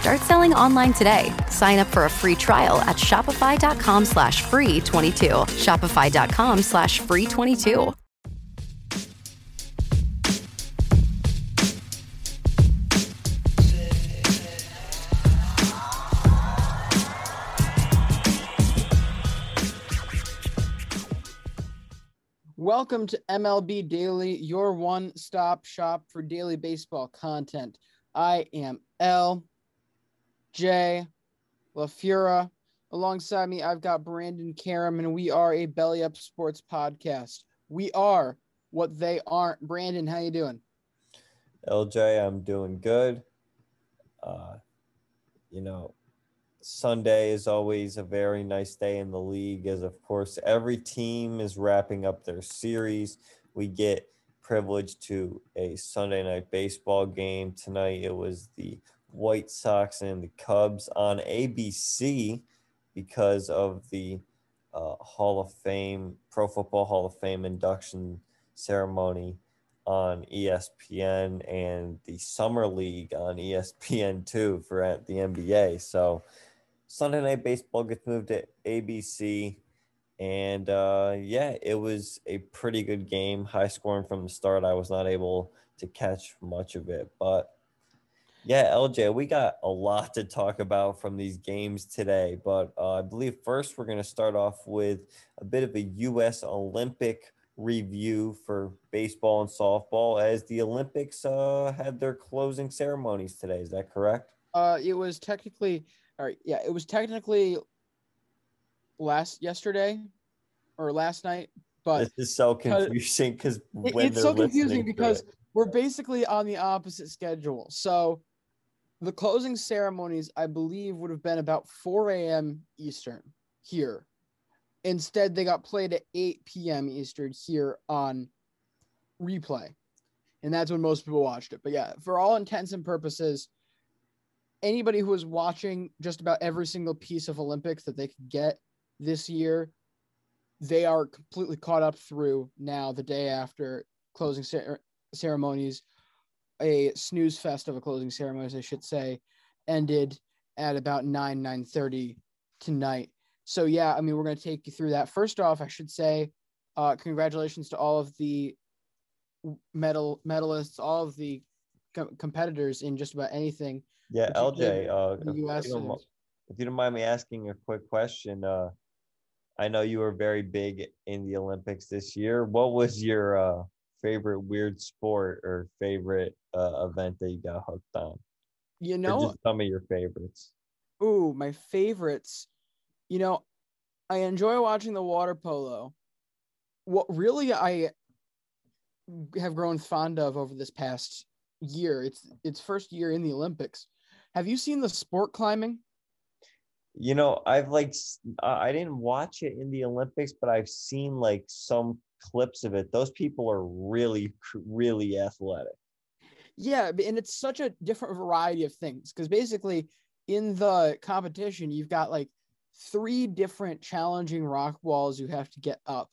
Start selling online today. Sign up for a free trial at shopify.com slash free 22. Shopify.com slash free 22. Welcome to MLB Daily, your one stop shop for daily baseball content. I am L. Jay LaFura. Alongside me, I've got Brandon Karam, and we are a Belly Up Sports podcast. We are what they aren't. Brandon, how you doing? LJ, I'm doing good. Uh, you know, Sunday is always a very nice day in the league, as of course every team is wrapping up their series. We get privileged to a Sunday night baseball game tonight. It was the White Sox and the Cubs on ABC because of the uh, Hall of Fame, Pro Football Hall of Fame induction ceremony on ESPN and the Summer League on ESPN too for at the NBA. So Sunday Night Baseball gets moved to ABC. And uh, yeah, it was a pretty good game, high scoring from the start. I was not able to catch much of it, but yeah, LJ, we got a lot to talk about from these games today, but uh, I believe first we're going to start off with a bit of a U.S. Olympic review for baseball and softball as the Olympics uh, had their closing ceremonies today. Is that correct? Uh, it was technically, all right, yeah, it was technically last yesterday or last night, but this is so confusing because when it's so confusing because we're basically on the opposite schedule. So the closing ceremonies, I believe, would have been about 4 a.m. Eastern here. Instead, they got played at 8 p.m. Eastern here on replay. And that's when most people watched it. But yeah, for all intents and purposes, anybody who was watching just about every single piece of Olympics that they could get this year, they are completely caught up through now the day after closing cer- ceremonies a snooze fest of a closing ceremony, as I should say, ended at about 9 9 30 tonight. So yeah, I mean we're gonna take you through that. First off, I should say, uh, congratulations to all of the medal medalists, all of the com- competitors in just about anything. Yeah, LJ, uh, US. If you, don't, if you don't mind me asking a quick question, uh, I know you were very big in the Olympics this year. What was your uh, favorite weird sport or favorite uh, event that you got hooked on? You know, some of your favorites. Ooh, my favorites. You know, I enjoy watching the water polo. What really I have grown fond of over this past year. It's its first year in the Olympics. Have you seen the sport climbing? You know, I've like I didn't watch it in the Olympics, but I've seen like some clips of it. Those people are really really athletic. Yeah, and it's such a different variety of things because basically in the competition you've got like three different challenging rock walls you have to get up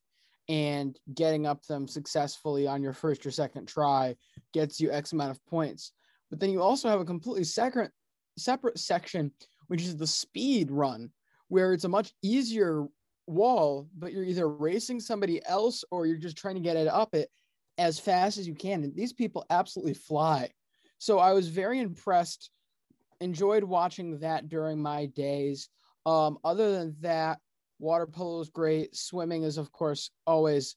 and getting up them successfully on your first or second try gets you x amount of points but then you also have a completely separate separate section which is the speed run where it's a much easier wall but you're either racing somebody else or you're just trying to get it up it as fast as you can and these people absolutely fly so i was very impressed enjoyed watching that during my days um, other than that water polo is great. Swimming is, of course, always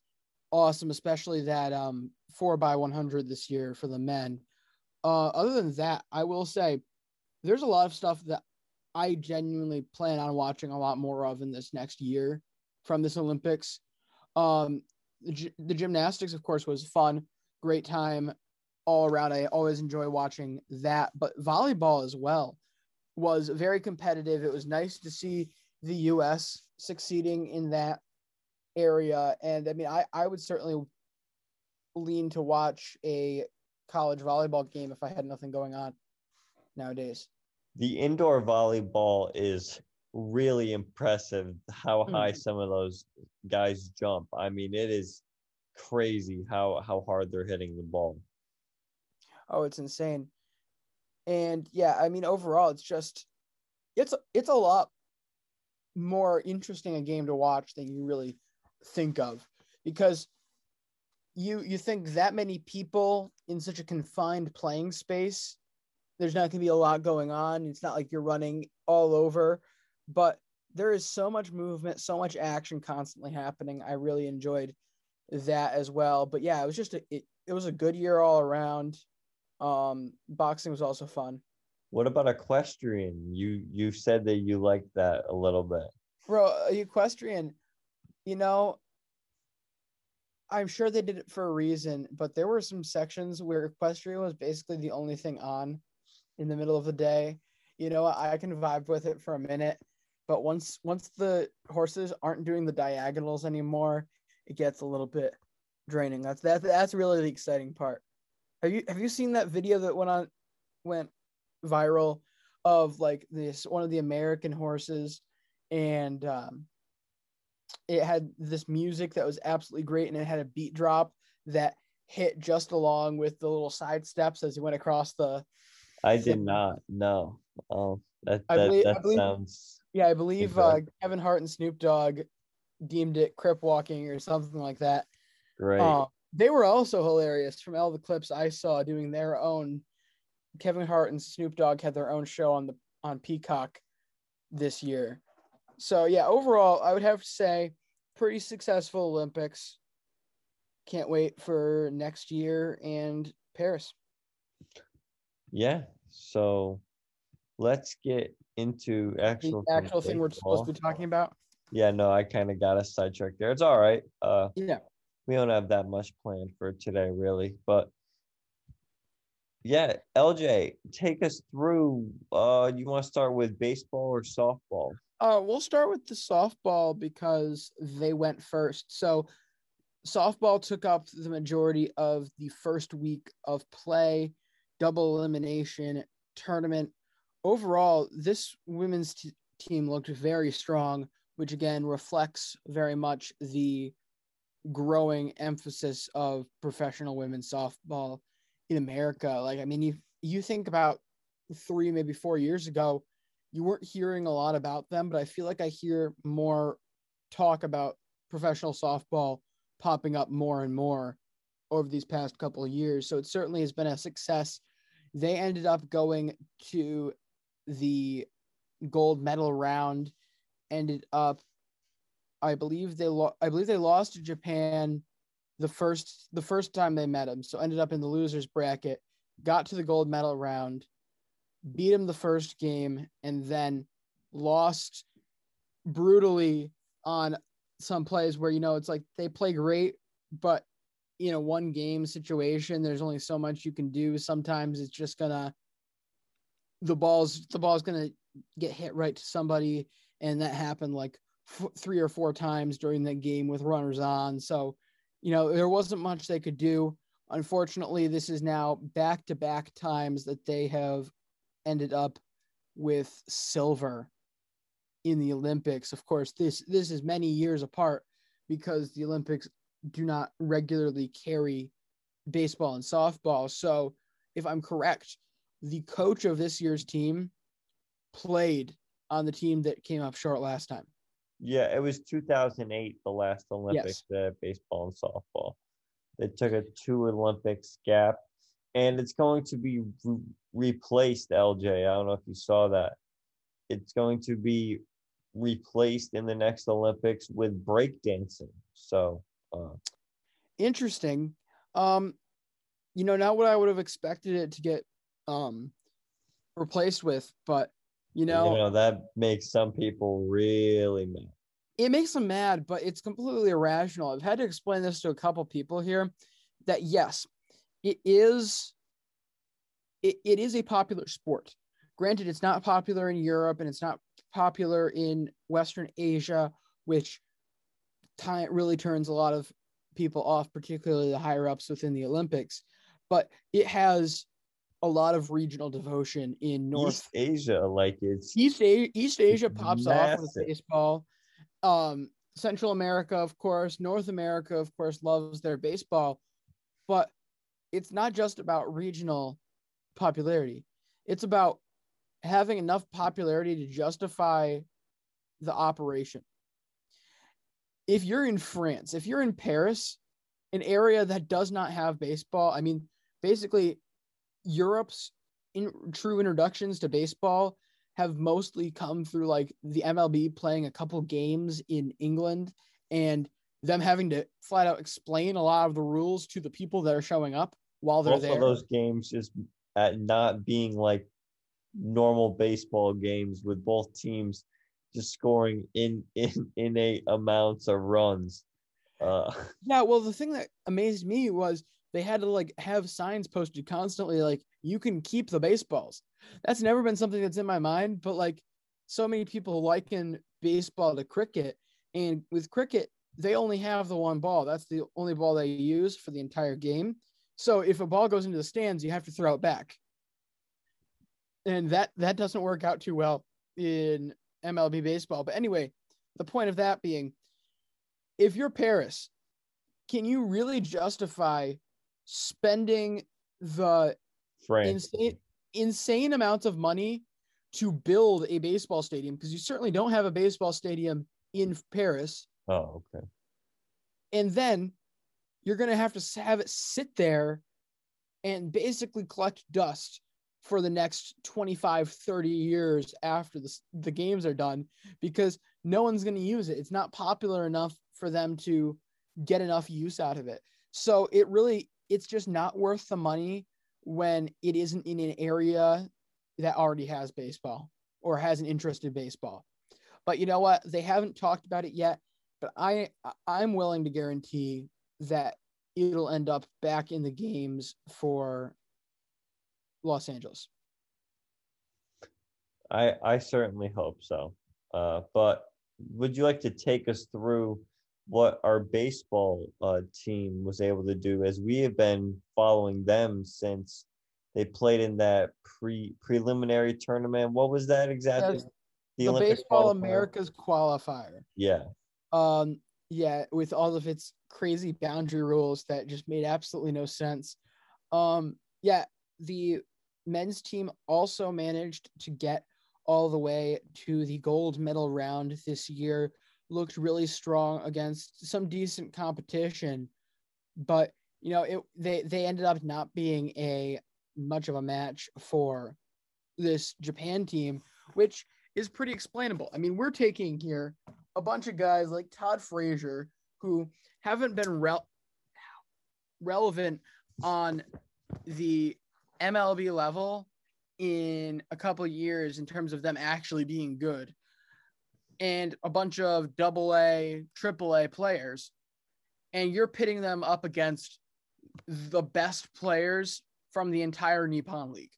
awesome, especially that um, four by 100 this year for the men. Uh, other than that, I will say there's a lot of stuff that I genuinely plan on watching a lot more of in this next year from this Olympics. Um, the, the gymnastics, of course, was fun, great time all around. I always enjoy watching that, but volleyball as well was very competitive. It was nice to see the U.S. succeeding in that area, and I mean, I I would certainly lean to watch a college volleyball game if I had nothing going on nowadays. The indoor volleyball is really impressive how mm. high some of those guys jump. I mean, it is crazy how how hard they're hitting the ball. Oh, it's insane. And yeah, I mean overall it's just it's it's a lot more interesting a game to watch than you really think of because you you think that many people in such a confined playing space there's not going to be a lot going on. It's not like you're running all over but there is so much movement so much action constantly happening. I really enjoyed that as well. But yeah it was just a, it, it was a good year all around. Um boxing was also fun. What about equestrian? You you said that you liked that a little bit. Bro, equestrian, you know, I'm sure they did it for a reason, but there were some sections where equestrian was basically the only thing on in the middle of the day. You know, I can vibe with it for a minute, but once once the horses aren't doing the diagonals anymore, it gets a little bit draining. That's that that's really the exciting part. Have you have you seen that video that went on went viral of like this one of the American horses, and um, it had this music that was absolutely great, and it had a beat drop that hit just along with the little side steps as he went across the. I did not know. Oh, that that, believe, that believe, sounds. Yeah, I believe uh, Kevin Hart and Snoop Dogg deemed it crip walking or something like that. Great. Uh, they were also hilarious from all the clips I saw doing their own Kevin Hart and Snoop Dogg had their own show on the on Peacock this year. So yeah, overall, I would have to say pretty successful Olympics. Can't wait for next year and Paris. Yeah. So let's get into actual the actual thing we're supposed to be talking about. Yeah, no, I kind of got a sidetrack there. It's all right. Uh yeah. We don't have that much planned for today, really. But yeah, LJ, take us through. Uh, you want to start with baseball or softball? Uh, we'll start with the softball because they went first. So, softball took up the majority of the first week of play, double elimination tournament. Overall, this women's t- team looked very strong, which again reflects very much the growing emphasis of professional women's softball in America. Like, I mean, you you think about three, maybe four years ago, you weren't hearing a lot about them, but I feel like I hear more talk about professional softball popping up more and more over these past couple of years. So it certainly has been a success. They ended up going to the gold medal round, ended up I believe they lo- I believe they lost to Japan the first the first time they met him. So ended up in the losers bracket, got to the gold medal round, beat him the first game, and then lost brutally on some plays where you know it's like they play great, but in a one game situation, there's only so much you can do. Sometimes it's just gonna the ball's the ball's gonna get hit right to somebody, and that happened like f- three or four times during that game with runners on. So, you know, there wasn't much they could do. Unfortunately, this is now back to back times that they have ended up with silver in the Olympics. Of course, this this is many years apart because the Olympics do not regularly carry baseball and softball. So, if I'm correct, the coach of this year's team played on the team that came up short last time. Yeah, it was 2008, the last Olympics, yes. uh, baseball and softball. They took a two Olympics gap, and it's going to be re- replaced. LJ, I don't know if you saw that. It's going to be replaced in the next Olympics with breakdancing. So, uh, interesting. Um, you know, not what I would have expected it to get um replaced with, but you know, you know that makes some people really mad. It makes them mad, but it's completely irrational. I've had to explain this to a couple people here that yes, it is it, it is a popular sport. Granted, it's not popular in Europe and it's not popular in Western Asia, which time really turns a lot of people off, particularly the higher ups within the Olympics. But it has a lot of regional devotion in North East Asia, like it's East Asia. East Asia pops massive. off with baseball. Um, Central America, of course, North America, of course, loves their baseball, but it's not just about regional popularity. It's about having enough popularity to justify the operation. If you're in France, if you're in Paris, an area that does not have baseball, I mean, basically Europe's in, true introductions to baseball have mostly come through like the MLB playing a couple games in England and them having to flat out explain a lot of the rules to the people that are showing up while they're Both there. Of those games just at not being like normal baseball games with both teams just scoring in in innate amounts of runs. Uh, yeah, well, the thing that amazed me was they had to like have signs posted constantly like you can keep the baseballs. That's never been something that's in my mind but like so many people liken baseball to cricket and with cricket they only have the one ball. That's the only ball they use for the entire game. So if a ball goes into the stands you have to throw it back. And that that doesn't work out too well in mlb baseball but anyway the point of that being if you're paris can you really justify spending the insane insane amounts of money to build a baseball stadium because you certainly don't have a baseball stadium in Paris. Oh, okay. And then you're going to have to have it sit there and basically collect dust for the next 25 30 years after the, the games are done because no one's going to use it it's not popular enough for them to get enough use out of it so it really it's just not worth the money when it isn't in an area that already has baseball or has an interest in baseball. But you know what? They haven't talked about it yet, but I I'm willing to guarantee that it'll end up back in the games for Los Angeles. I I certainly hope so. Uh, but would you like to take us through what our baseball uh, team was able to do as we have been following them since they played in that pre preliminary tournament. What was that exactly? Yes, the, the Baseball qualifier. America's qualifier. Yeah. Um. Yeah, with all of its crazy boundary rules that just made absolutely no sense. Um. Yeah, the men's team also managed to get all the way to the gold medal round this year looked really strong against some decent competition, but you know, it they they ended up not being a much of a match for this Japan team, which is pretty explainable. I mean, we're taking here a bunch of guys like Todd Frazier who haven't been re- relevant on the MLB level in a couple years in terms of them actually being good and a bunch of double A, triple A players, and you're pitting them up against the best players from the entire Nippon League.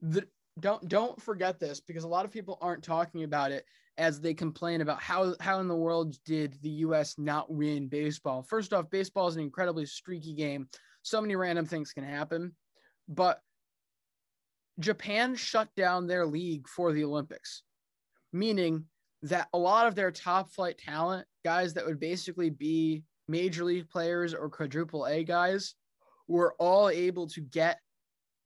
The, don't don't forget this because a lot of people aren't talking about it as they complain about how how in the world did the US not win baseball. First off, baseball is an incredibly streaky game. So many random things can happen, but Japan shut down their league for the Olympics, meaning that a lot of their top flight talent, guys that would basically be major league players or quadruple A guys, were all able to get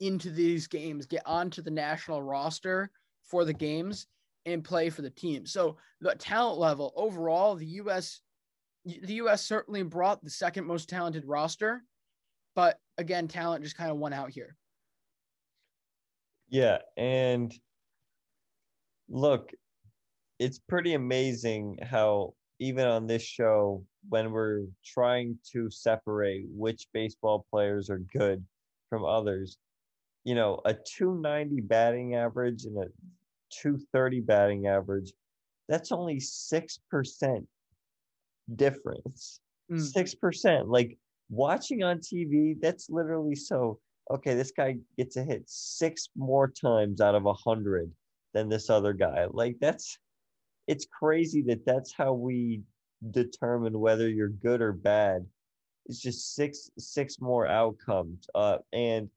into these games, get onto the national roster for the games and play for the team. So the talent level overall, the US the US certainly brought the second most talented roster, but again, talent just kind of won out here. Yeah, and look, it's pretty amazing how even on this show when we're trying to separate which baseball players are good from others, you know, a 290 batting average and a 230 batting average, that's only 6% difference. Mm. 6%. Like watching on TV, that's literally so okay, this guy gets a hit six more times out of a hundred than this other guy. Like that's, it's crazy that that's how we determine whether you're good or bad. It's just six six more outcomes. Uh, and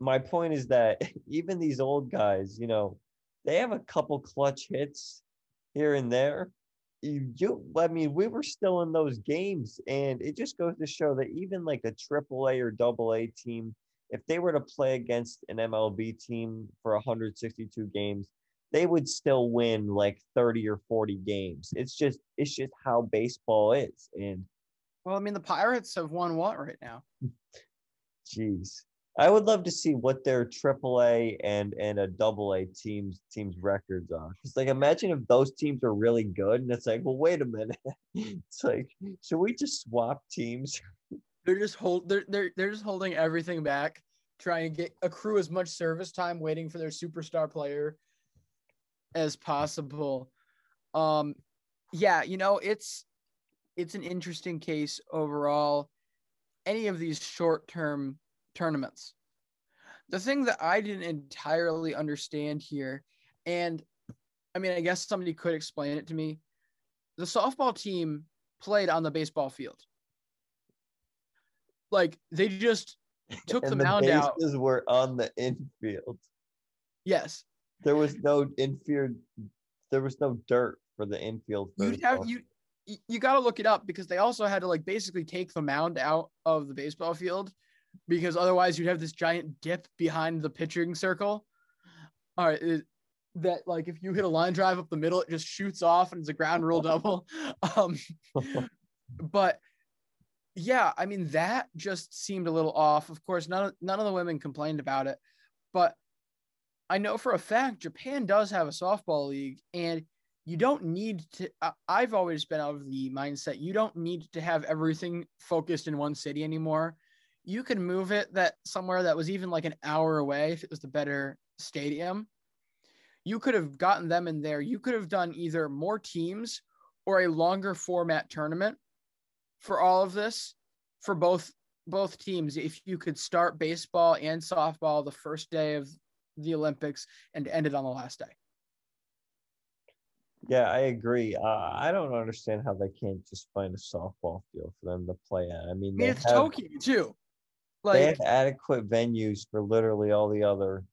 my point is that even these old guys, you know, they have a couple clutch hits here and there. You, you, I mean, we were still in those games, and it just goes to show that even like a triple A or double A team, if they were to play against an MLB team for 162 games, they would still win like 30 or 40 games. It's just it's just how baseball is. And well, I mean the Pirates have won what right now? Jeez. I would love to see what their AAA and and a double A teams teams records are. It's like imagine if those teams are really good and it's like, well, wait a minute. it's like, should we just swap teams? They're just hold they're they're they're just holding everything back, trying to get accrue as much service time waiting for their superstar player as possible. Um, yeah, you know, it's it's an interesting case overall. Any of these short-term tournaments. The thing that I didn't entirely understand here, and I mean, I guess somebody could explain it to me. The softball team played on the baseball field. Like they just took the, the mound out. The bases were on the infield. Yes, there was no infield. There was no dirt for the infield. You have you you got to look it up because they also had to like basically take the mound out of the baseball field because otherwise you'd have this giant dip behind the pitching circle. All right, it, that like if you hit a line drive up the middle, it just shoots off and it's a ground rule double. Um, but yeah, I mean that just seemed a little off. Of course, none of, none of the women complained about it, but I know for a fact Japan does have a softball league, and you don't need to. I've always been of the mindset you don't need to have everything focused in one city anymore. You can move it that somewhere that was even like an hour away if it was the better stadium. You could have gotten them in there. You could have done either more teams or a longer format tournament for all of this for both both teams if you could start baseball and softball the first day of the Olympics and ended on the last day. Yeah, I agree. Uh, I don't understand how they can't just find a softball field for them to play at. I mean, I mean it's have, Tokyo too. Like they have adequate venues for literally all the other,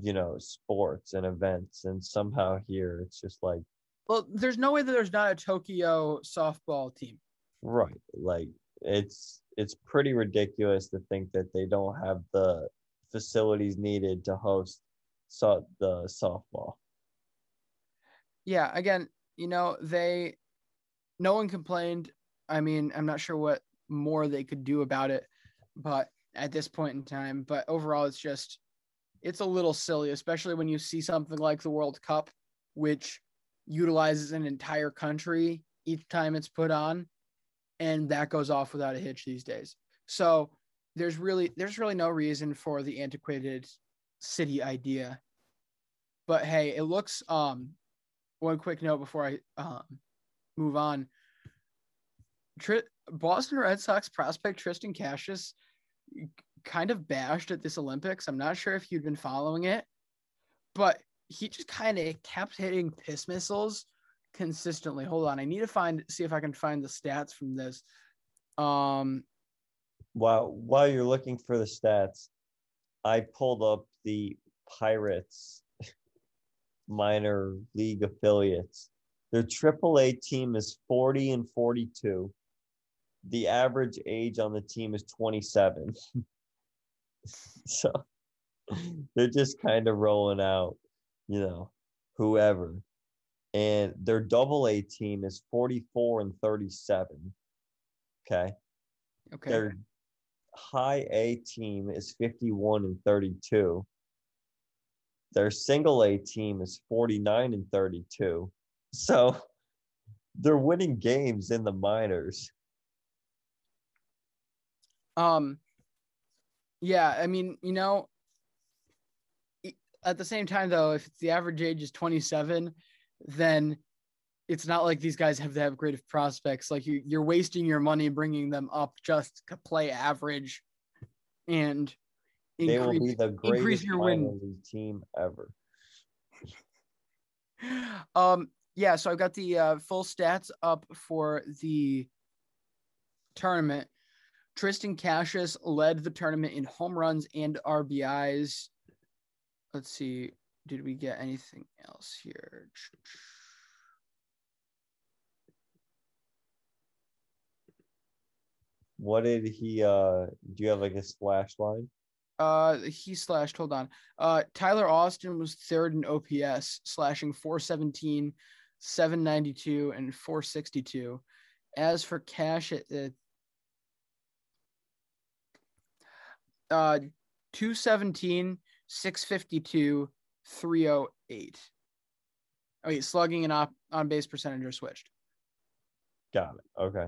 you know, sports and events, and somehow here it's just like. Well, there's no way that there's not a Tokyo softball team. Right, like it's it's pretty ridiculous to think that they don't have the facilities needed to host so the softball. Yeah, again, you know, they no one complained. I mean, I'm not sure what more they could do about it, but at this point in time, but overall it's just it's a little silly, especially when you see something like the World Cup which utilizes an entire country each time it's put on and that goes off without a hitch these days. So there's really there's really no reason for the antiquated city idea. But hey, it looks um one quick note before I um move on. Tri- Boston Red Sox prospect Triston Casas kind of bashed at this Olympics. I'm not sure if you'd been following it, but he just kind of kept hitting piss missiles consistently. Hold on, I need to find see if I can find the stats from this. Um, while while you're looking for the stats, I pulled up the Pirates minor league affiliates. Their AAA team is 40 and 42. The average age on the team is 27. so they're just kind of rolling out, you know, whoever. And their double A team is 44 and 37. Okay. okay. Their high A team is 51 and 32. Their single A team is 49 and 32. So they're winning games in the minors. Um yeah, I mean, you know, at the same time though, if the average age is 27, then it's not like these guys have to have great prospects. Like you, you're wasting your money bringing them up just to play average, and increase, they will be the greatest your win team ever. Um. Yeah. So I've got the uh, full stats up for the tournament. Triston Casas led the tournament in home runs and RBIs. Let's see. Did we get anything else here? What did he uh do you have like a splash line? Uh he slashed, hold on. Uh Tyler Austin was third in OPS, slashing 417, 792, and 462. As for Casas uh, uh 217, 652, 308. Oh, wait, slugging and op- on base percentage are switched. Got it. Okay.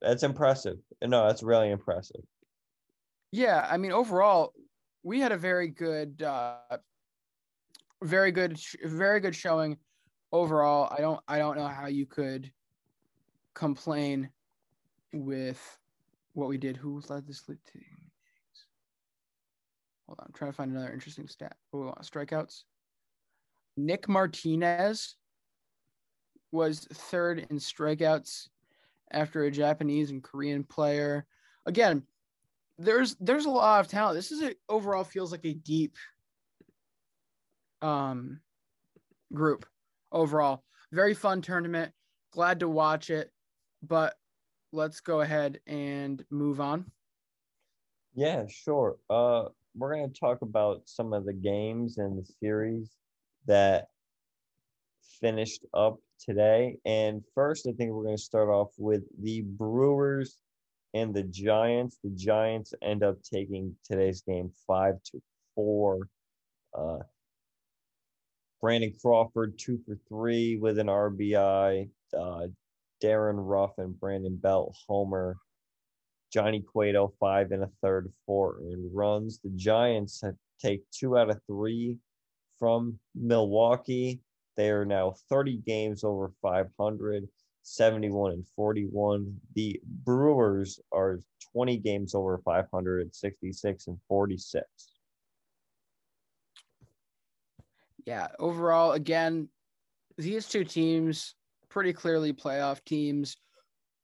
That's impressive. No, that's really impressive. Yeah, I mean, overall, we had a very good, uh, very good, very good showing. Overall, I don't, I don't know how you could complain with what we did. Who led this league team? Hold on, I'm trying to find another interesting stat. Oh, strikeouts. Nick Martinez was third in strikeouts after a Japanese and Korean player. Again, there's there's a lot of talent. This is a, overall feels like a deep um group overall. Very fun tournament. Glad to watch it, but let's go ahead and move on. Yeah, sure. Uh we're going to talk about some of the games and the series that finished up today. And first, I think we're going to start off with the Brewers and the Giants. The Giants end up taking today's game five to four. Uh, Brandon Crawford two for three with an RBI. Uh, Darin Ruf and Brandon Belt homer. Johnny Cueto five and a third, four earned runs. The Giants have take two out of three from Milwaukee. They are now 30 games over 500, 71 and 41. The Brewers are 20 games over 500, 66 and 46. Yeah, overall, again, these two teams pretty clearly playoff teams.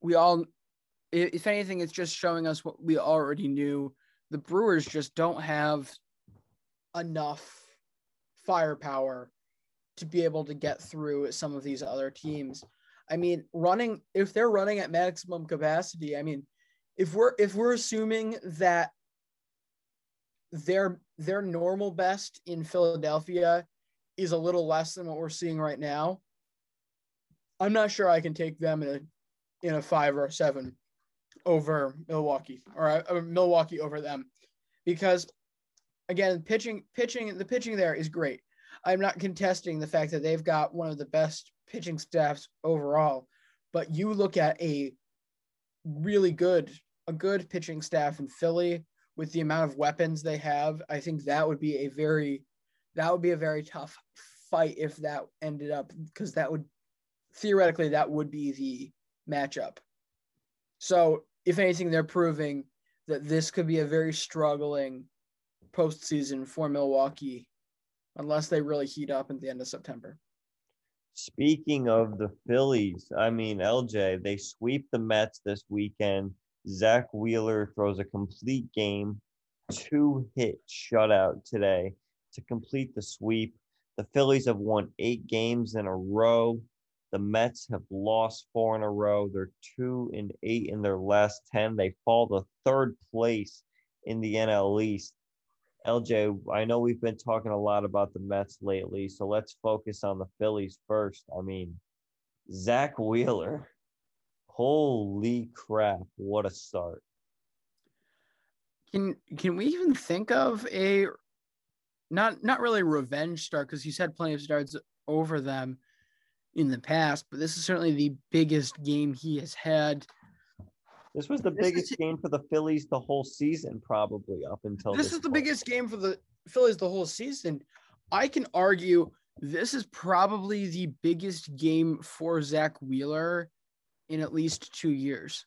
We all, if anything, it's just showing us what we already knew. The Brewers just don't have enough firepower to be able to get through some of these other teams. I mean, running if they're running at maximum capacity, I mean, if we're if we're assuming that their their normal best in Philadelphia is a little less than what we're seeing right now, I'm not sure I can take them in a in a 5 or a 7 over Milwaukee or, uh, Milwaukee over them because again, pitching pitching the pitching there is great. I'm not contesting the fact that they've got one of the best pitching staffs overall, but you look at a really good a good pitching staff in Philly with the amount of weapons they have, I think that would be a very that would be a very tough fight if that ended up because that would theoretically that would be the matchup. So, if anything, they're proving that this could be a very struggling postseason for Milwaukee unless they really heat up at the end of September. Speaking of the Phillies, I mean, LJ, they sweep the Mets this weekend. Zack Wheeler throws a complete game, two hit shutout today to complete the sweep. The Phillies have won eight games in a row. The Mets have lost four in a row. They're two and eight in their last 10. They fall to third place in the NL East. LJ, I know we've been talking a lot about the Mets lately, so let's focus on the Phillies first. I mean, Zack Wheeler, holy crap, what a start. Can can we even think of a not not really revenge start because he's had plenty of starts over them in the past, but this is certainly the biggest game he has had. This was the This biggest is- game for the Phillies the whole season, probably up until This this is the point. biggest game for the Phillies the whole season. I can argue this is probably the biggest game for Zack Wheeler in at least two years.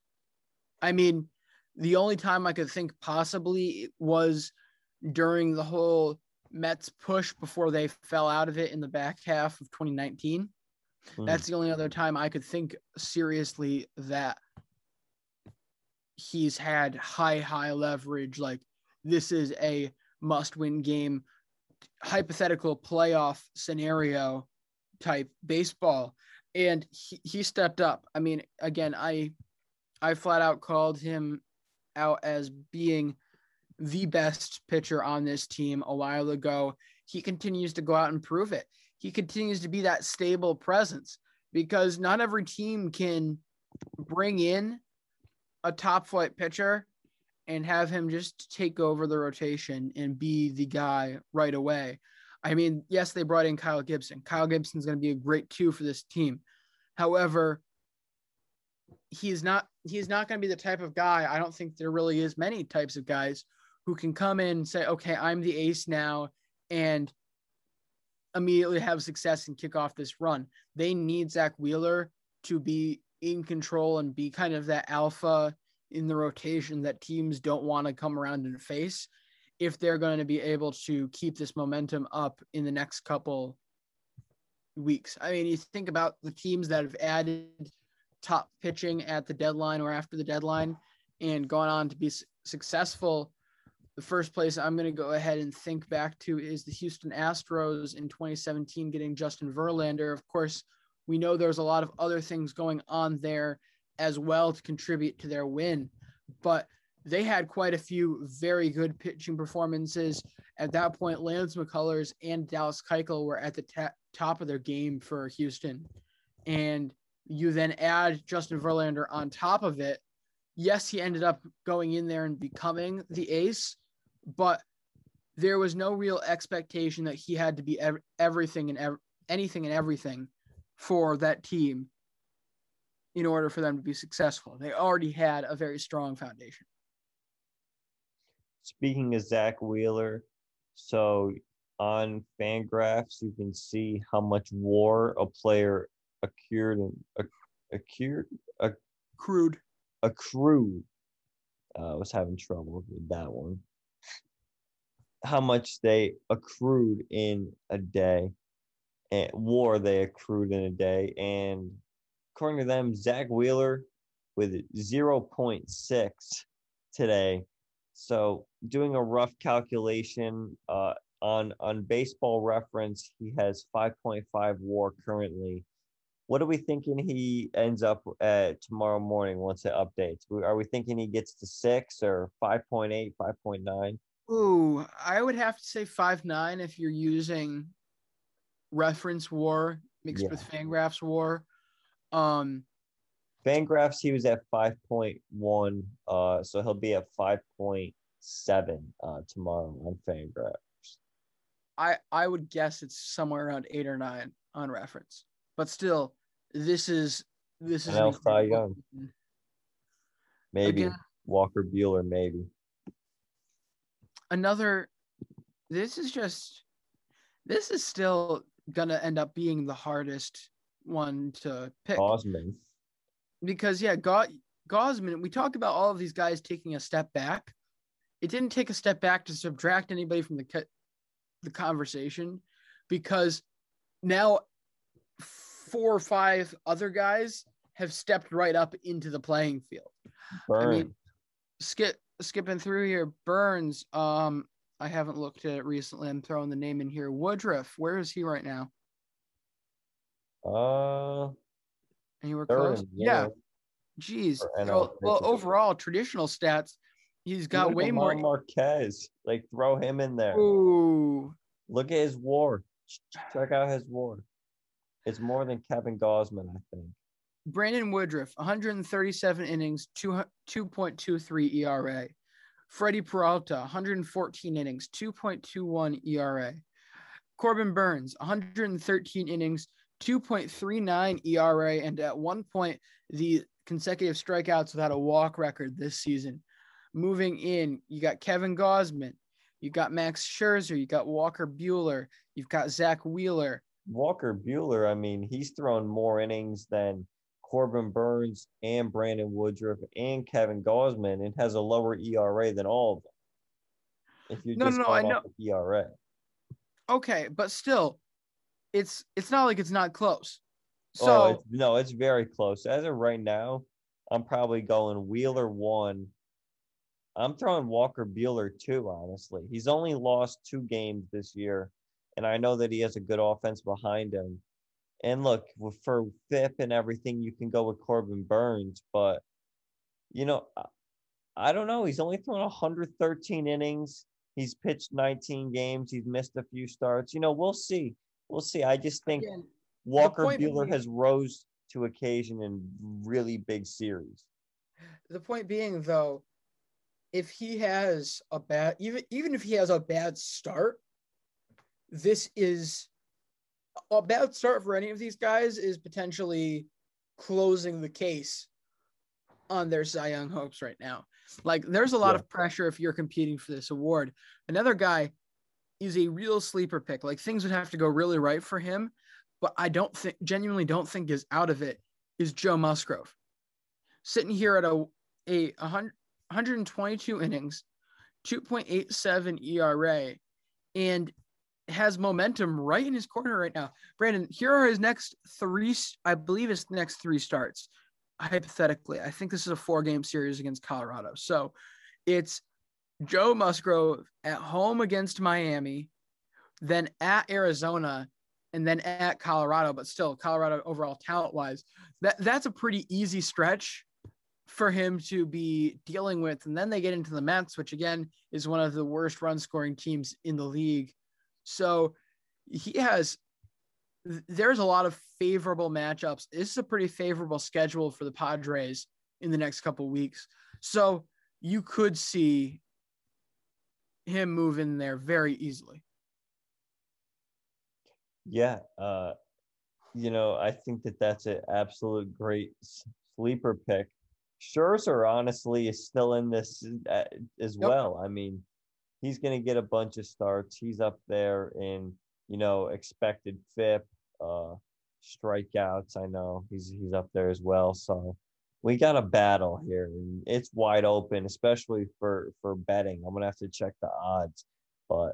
I mean, the only time I could think possibly was during the whole Mets push before they fell out of it in the back half of 2019. Mhm. That's the only other time I could think seriously that he's had high, high leverage. Like this is a must win game, hypothetical playoff scenario type baseball. And he, he stepped up. I mean, again, I I flat out called him out as being the best pitcher on this team a while ago. He continues to go out and prove it. He continues to be that stable presence because not every team can bring in a top flight pitcher and have him just take over the rotation and be the guy right away. I mean, yes, they brought in Kyle Gibson. Kyle Gibson's going to be a great two for this team. However, he's not he's not going to be the type of guy. I don't think there really is many types of guys who can come in and say, "Okay, I'm the ace now," and immediately have success and kick off this run. They need Zack Wheeler to be in control and be kind of that alpha in the rotation that teams don't want to come around and face if they're going to be able to keep this momentum up in the next couple weeks. I mean, you think about the teams that have added top pitching at the deadline or after the deadline and gone on to be successful. The first place I'm going to go ahead and think back to is the Houston Astros in 2017 getting Justin Verlander. Of course, we know there's a lot of other things going on there as well to contribute to their win, but they had quite a few very good pitching performances. At that point, Lance McCullers and Dallas Keuchel were at the top of their game for Houston. And you then add Justin Verlander on top of it. Yes, he ended up going in there and becoming the ace, but there was no real expectation that he had to be ev- everything and ev- anything and everything for that team in order for them to be successful. They already had a very strong foundation. Speaking of Zack Wheeler, so on Fangraphs you can see how much WAR a player accrued and accrued Crude. accrued. Uh, I was having trouble with that one. How much they accrued in a day, and war they accrued in a day, and according to them, Zack Wheeler with zero point six today. So doing a rough calculation uh, on on Baseball Reference, he has five point five WAR currently. What are we thinking he ends up at tomorrow morning once it updates? Are we thinking he gets to six or 5.8, 5.9? Ooh, I would have to say five nine if you're using reference war mixed Yeah. with Fangraphs war. Um, Fangraphs, he was at 5.1, uh, so he'll be at 5.7 uh, tomorrow on Fangraphs. I I would guess it's somewhere around eight or nine on reference, but still, this is this is NL an Cy incredible- Maybe Again- Walker Buehler, maybe. Another. This is just this is still gonna end up being the hardest one to pick Osman. because yeah, Gausman, we talk about all of these guys taking a step back. It didn't take a step back to subtract anybody from the the conversation because now four or five other guys have stepped right up into the playing field. Burn. I mean, skip skipping through here, Burnes. Um, I haven't looked at it recently. I'm throwing the name in here. Woodruff, where is he right now? uh, Anywhere close? Yeah. yeah. Jeez. Well, well, overall, traditional stats, he's got way more. Marquez. Like throw him in there. Ooh. Look at his WAR. Check out his WAR. It's more than Kevin Gausman, I think. Brandon Woodruff, 137 innings, 2 2.23 ERA. Freddy Peralta, 114 innings, 2.21 ERA. Corbin Burnes, 113 innings, 2.39 ERA, and at one point, the consecutive strikeouts without a walk record this season. Moving in, you got Kevin Gausman, you got Max Scherzer, you got Walker Buehler, you've got Zack Wheeler, Walker Buehler, I mean, he's thrown more innings than Corbin Burnes and Brandon Woodruff and Kevin Gausman and has a lower ERA than all of them. If you're No, just no, no, I E ERA. okay, but still, it's it's not like it's not close. So oh, it's, no, it's very close. As of right now, I'm probably going Wheeler one. I'm throwing Walker Buehler two, honestly. He's only lost two games this year, and I know that he has a good offense behind him. And look, for FIP and everything, you can go with Corbin Burnes, but you know, I- don't know. He's only thrown 113 innings. He's pitched 19 games. He's missed a few starts. You know, we'll see. We'll see. I just think again, Walker Buehler has rose to occasion in really big series. the point being though, if he has a bad even even if he has a bad start, this is a bad start for any of these guys is potentially closing the case on their Cy Young hopes right now. Like there's a lot Yeah. of pressure if you're competing for this award. Another guy is a real sleeper pick. Like things would have to go really right for him, but I don't think genuinely don't think is out of it is Joe Musgrove. Sitting here at a a 100, 122 innings, 2.87 ERA, and has momentum right in his corner right now. Brandon, here are his next three, I believe his next three starts. Hypothetically, I think this is a four game series against Colorado. So it's Joe Musgrove at home against Miami, then at Arizona, and then at Colorado. But still, Colorado overall talent wise, that that's a pretty easy stretch for him to be dealing with. And then they get into the Mets, which again is one of the worst run scoring teams in the league. So he has, there's a lot of favorable matchups. This is a pretty favorable schedule for the Padres in the next couple weeks. So you could see him move in there very easily. Yeah, uh, you know, I think that that's an absolute great sleeper pick. Scherzer, honestly, is still in this uh, as Yep. well. I mean, he's going to get a bunch of starts. He's up there in, you know, expected FIP, uh, strikeouts. I know he's he's up there as well. So we got a battle here, and it's wide open, especially for for betting. I'm gonna have to check the odds, but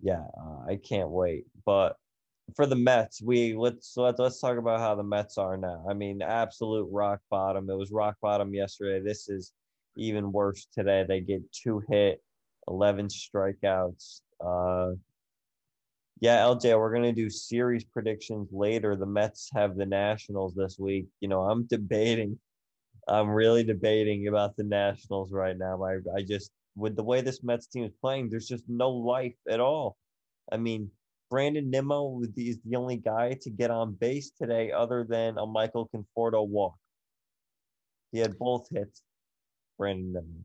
yeah, uh, I can't wait. But for the Mets, we let's let's let's talk about how the Mets are now. I mean, absolute rock bottom. It was rock bottom yesterday. This is even worse today. They get two hit, eleven strikeouts. Uh, yeah, LJ, we're gonna do series predictions later. The Mets have the Nationals this week. You know, I'm debating. I'm really debating about the Nationals right now. I I just with the way this Mets team is playing, there's just no life at all. I mean, Brandon Nimmo is the only guy to get on base today, other than a Michael Conforto walk. He had both hits. Brandon Nimmo.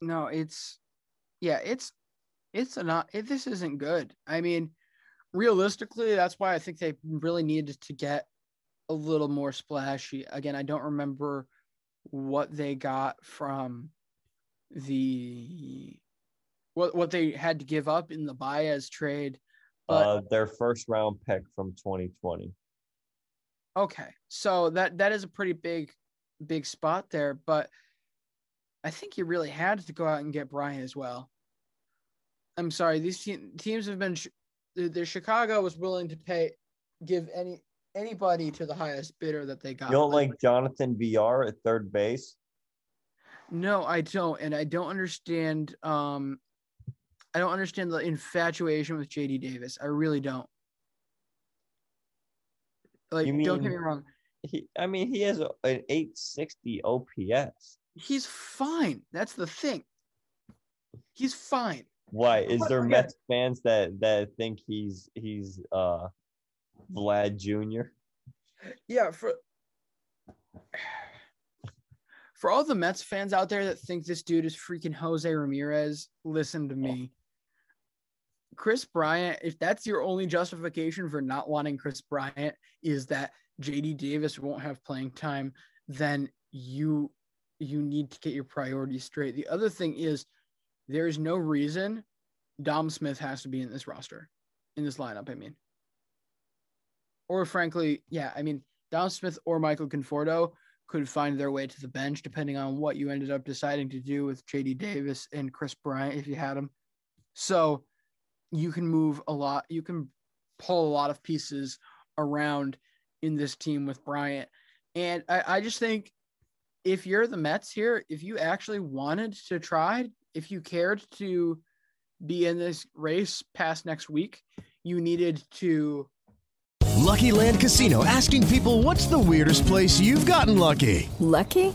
No, it's yeah, it's it's not it, this isn't good. I mean, realistically, that's why I think they really needed to get a little more splashy. Again, I don't remember what they got from the what what they had to give up in the Baez trade. But uh, their first round pick from 2020. okay, so that that is a pretty big big spot there, but I think you really had to go out and get Bryant as well. I'm sorry, these te- teams have been. The, the Chicago was willing to pay, give any anybody to the highest bidder that they got. You don't like Jonathan Villar at third base? No, I don't, and I don't understand. Um, I don't understand the infatuation with JD Davis. I really don't. Like, You don't get me wrong. He, I mean, he has a, an 860 OPS. He's fine. That's the thing. He's fine. Why is there Mets fans that that think he's he's uh Vlad Jr. Yeah, for for all the Mets fans out there that think this dude is freaking Jose Ramirez, listen to me. Kris Bryant, if that's your only justification for not wanting Kris Bryant, is that JD Davis won't have playing time, then you you need to get your priorities straight. The other thing is there is no reason Dom Smith has to be in this roster, in this lineup, I mean. Or frankly, yeah, I mean, Dom Smith or Michael Conforto could find their way to the bench depending on what you ended up deciding to do with JD Davis and Kris Bryant if you had them. So you can move a lot, you can pull a lot of pieces around in this team with Bryant. And I, I just think if you're the Mets here, if you actually wanted to try, if you cared to be in this race past next week, you needed to Lucky Land Casino asking people what's the weirdest place you've gotten lucky? Lucky?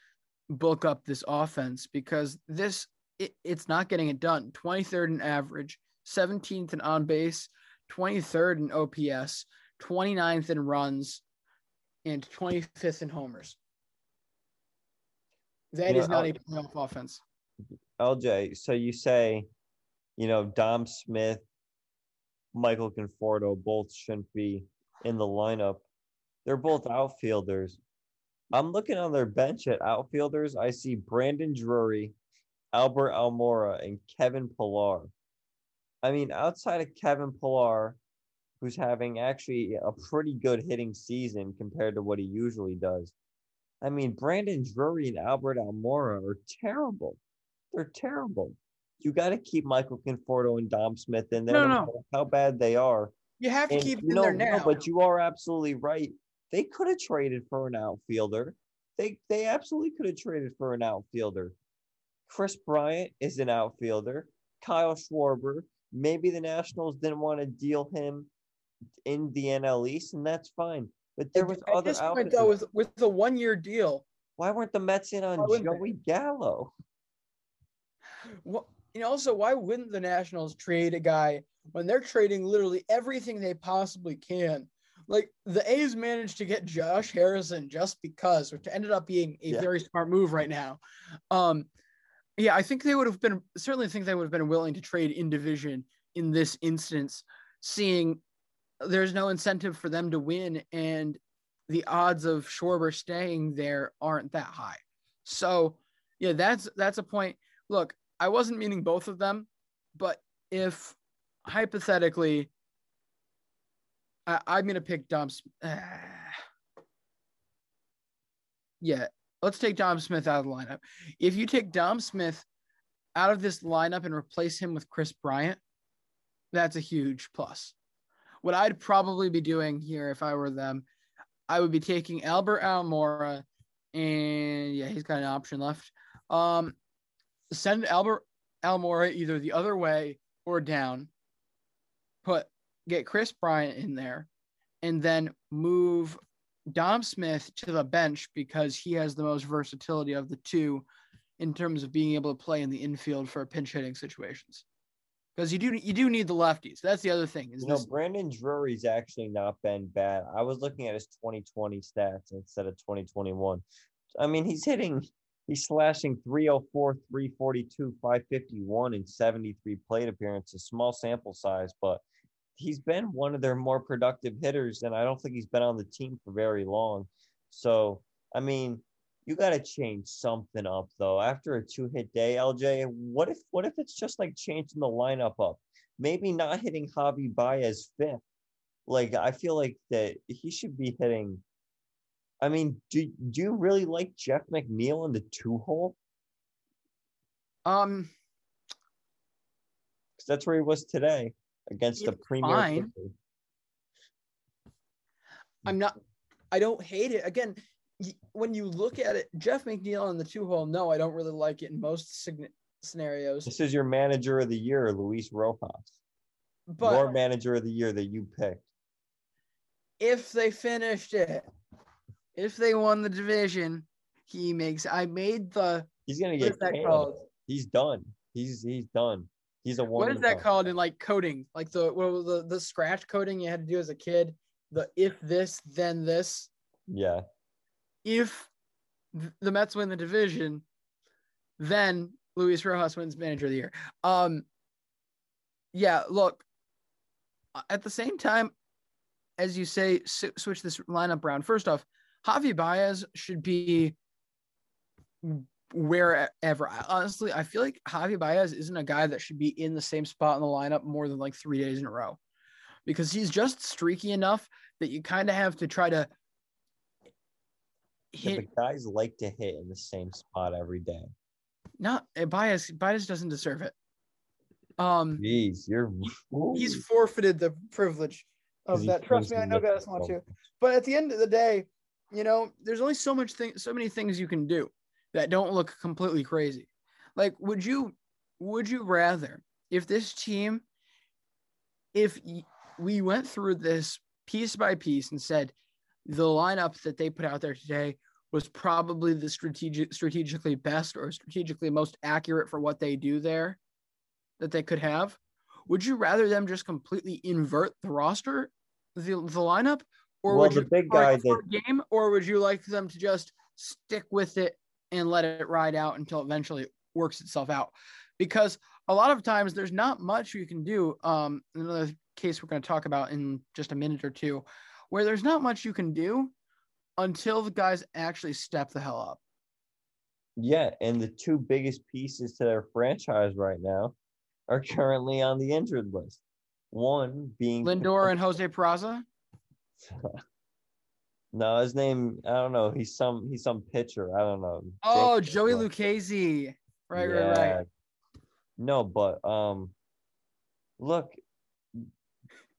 bulk up this offense because this it, it's not getting it done 23rd in average 17th in on base 23rd in ops 29th in runs and 25th in homers That You is know, not I'll- a playoff offense LJ, so you say, you know, Dom Smith, Michael Conforto both shouldn't be in the lineup. They're both outfielders. I'm looking on their bench at outfielders. I see Brandon Drury, Albert Almora, and Kevin Pillar. I mean, outside of Kevin Pillar, who's having actually a pretty good hitting season compared to what he usually does. I mean, Brandon Drury and Albert Almora are terrible. They're terrible. You got to keep Michael Conforto and Dom Smith in there, No, no, no. how bad they are. you have to And keep it you in know, there no, now but you are absolutely right. They could have traded for an outfielder. They they absolutely could have traded for an outfielder. Kris Bryant is an outfielder. Kyle Schwarber. Maybe the Nationals didn't want to deal him in the NL East, and that's fine. But there was at other this point though with with the one year deal Why weren't the Mets in on wouldn't they? Joey Gallo? You know, also why wouldn't the Nationals trade a guy when they're trading literally everything they possibly can? Like the A's managed to get Josh Harrison just because, which ended up being a Yeah. very smart move right now. Um, yeah, I think they would have been certainly think they would have been willing to trade in division in this instance, seeing there's no incentive for them to win and the odds of Schwarber staying there aren't that high. So yeah, that's that's a point. Look, I wasn't meaning both of them, but if hypothetically, I, I'm gonna pick Dom. S- yeah, let's take Dom Smith out of the lineup. If you take Dom Smith out of this lineup and replace him with Kris Bryant, that's a huge plus. What I'd probably be doing here if I were them, I would be taking Albert Almora, and yeah, he's got an option left. Um, send Albert Almora either the other way or down. Put get Kris Bryant in there, and then move Dom Smith to the bench because he has the most versatility of the two in terms of being able to play in the infield for pinch hitting situations. Because you do you do need the lefties. That's the other thing. Is You know, Brandon Drury's actually not been bad. I was looking at his 2020 stats instead of 2021. I mean, he's hitting He's slashing 304, 342, 551 in 73 plate appearances. Small sample size, but he's been one of their more productive hitters, and I don't think he's been on the team for very long. So, I mean, you got to change something up though. After a two-hit day, LJ, what if what if it's just like changing the lineup up? Maybe not hitting Javi Baez fifth. Like I feel like that he should be hitting. I mean, do do you really like Jeff McNeil in the two hole? Um, because that's where he was today against the premier. fine. I'm not. I don't hate it. Again, when you look at it, Jeff McNeil in the two hole. No, I don't really like it in most sign- scenarios. This is your manager of the year, Luis Rojas. But your manager of the year that you picked. if they finished it, if they won the division, he makes. I made the. He's gonna get that canned. called? He's done. He's he's done. He's a one. What is that called in like coding? Like the was the the scratch coding you had to do as a kid. The if this then this. Yeah. If the Mets win the division, then Luis Rojas wins Manager of the Year. Um. Yeah. Look. At the same time, as you say, switch this lineup around. First off, Javi Baez should be wherever. I- Honestly, I feel like Javi Baez isn't a guy that should be in the same spot in the lineup more than like three days in a row because he's just streaky enough that you kind of have to try to Yeah, hit. but guys like to hit in the same spot every day. Not uh, Baez. Baez doesn't deserve it. Um, Jeez, you're he's forfeited the privilege of that. Trust me, I know looks guys want to. But at the end of the day, you know, there's only so much thing, so many things you can do that don't look completely crazy. Like, would you, would you rather if this team, if we went through this piece by piece and said the lineup that they put out there today was probably the strategic, strategically best or strategically most accurate for what they do there that they could have? Would you rather them just completely invert the roster, the, the lineup, or Well, would the you big guy that- game, or would you like them to just stick with it and let it ride out until eventually it works itself out? Because a lot of times there's not much you can do. Um, another case we're going to talk about in just a minute or two, where there's not much you can do until the guys actually step the hell up. Yeah, and the two biggest pieces to their franchise right now are currently on the injured list. One being Lindor and Jose Peraza. No, his name I don't know. He's some he's some pitcher. I don't know. Oh, Joey Lucchesi. Right, right, right. No, but um, look,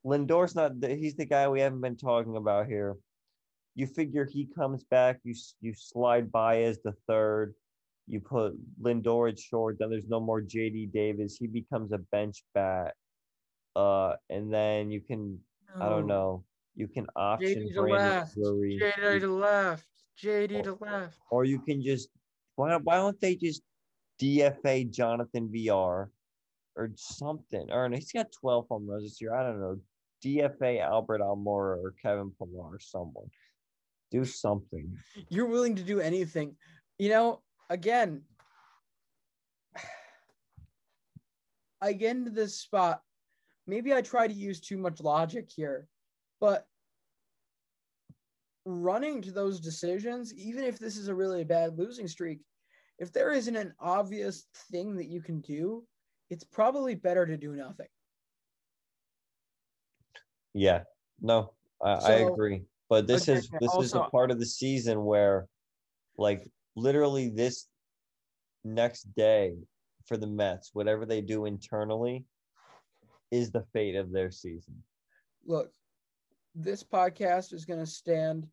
Lindor's not. The, he's the guy we haven't been talking about here. You figure he comes back. You you slide by as the third. You put Lindor at short. Then there's no more JD Davis. He becomes a bench bat. Uh, and then you can I don't know. You can option JD to left. Drury. JD to left. JD to left. or you can just why why don't they just DFA Jonathan Villar or something? Or he's got 12 home runs this year. I don't know. DFA Albert Almora or Kevin Pillar or someone. Do something. You're willing to do anything. You know, again, I get into this spot. Maybe I try to use too much logic here, but running to those decisions, even if this is a really bad losing streak, if there isn't an obvious thing that you can do, it's probably better to do nothing. Yeah. No, I, I agree. But this again, is this is a part of the season where like literally this next day for the Mets, whatever they do internally is the fate of their season. look, this podcast is going to stand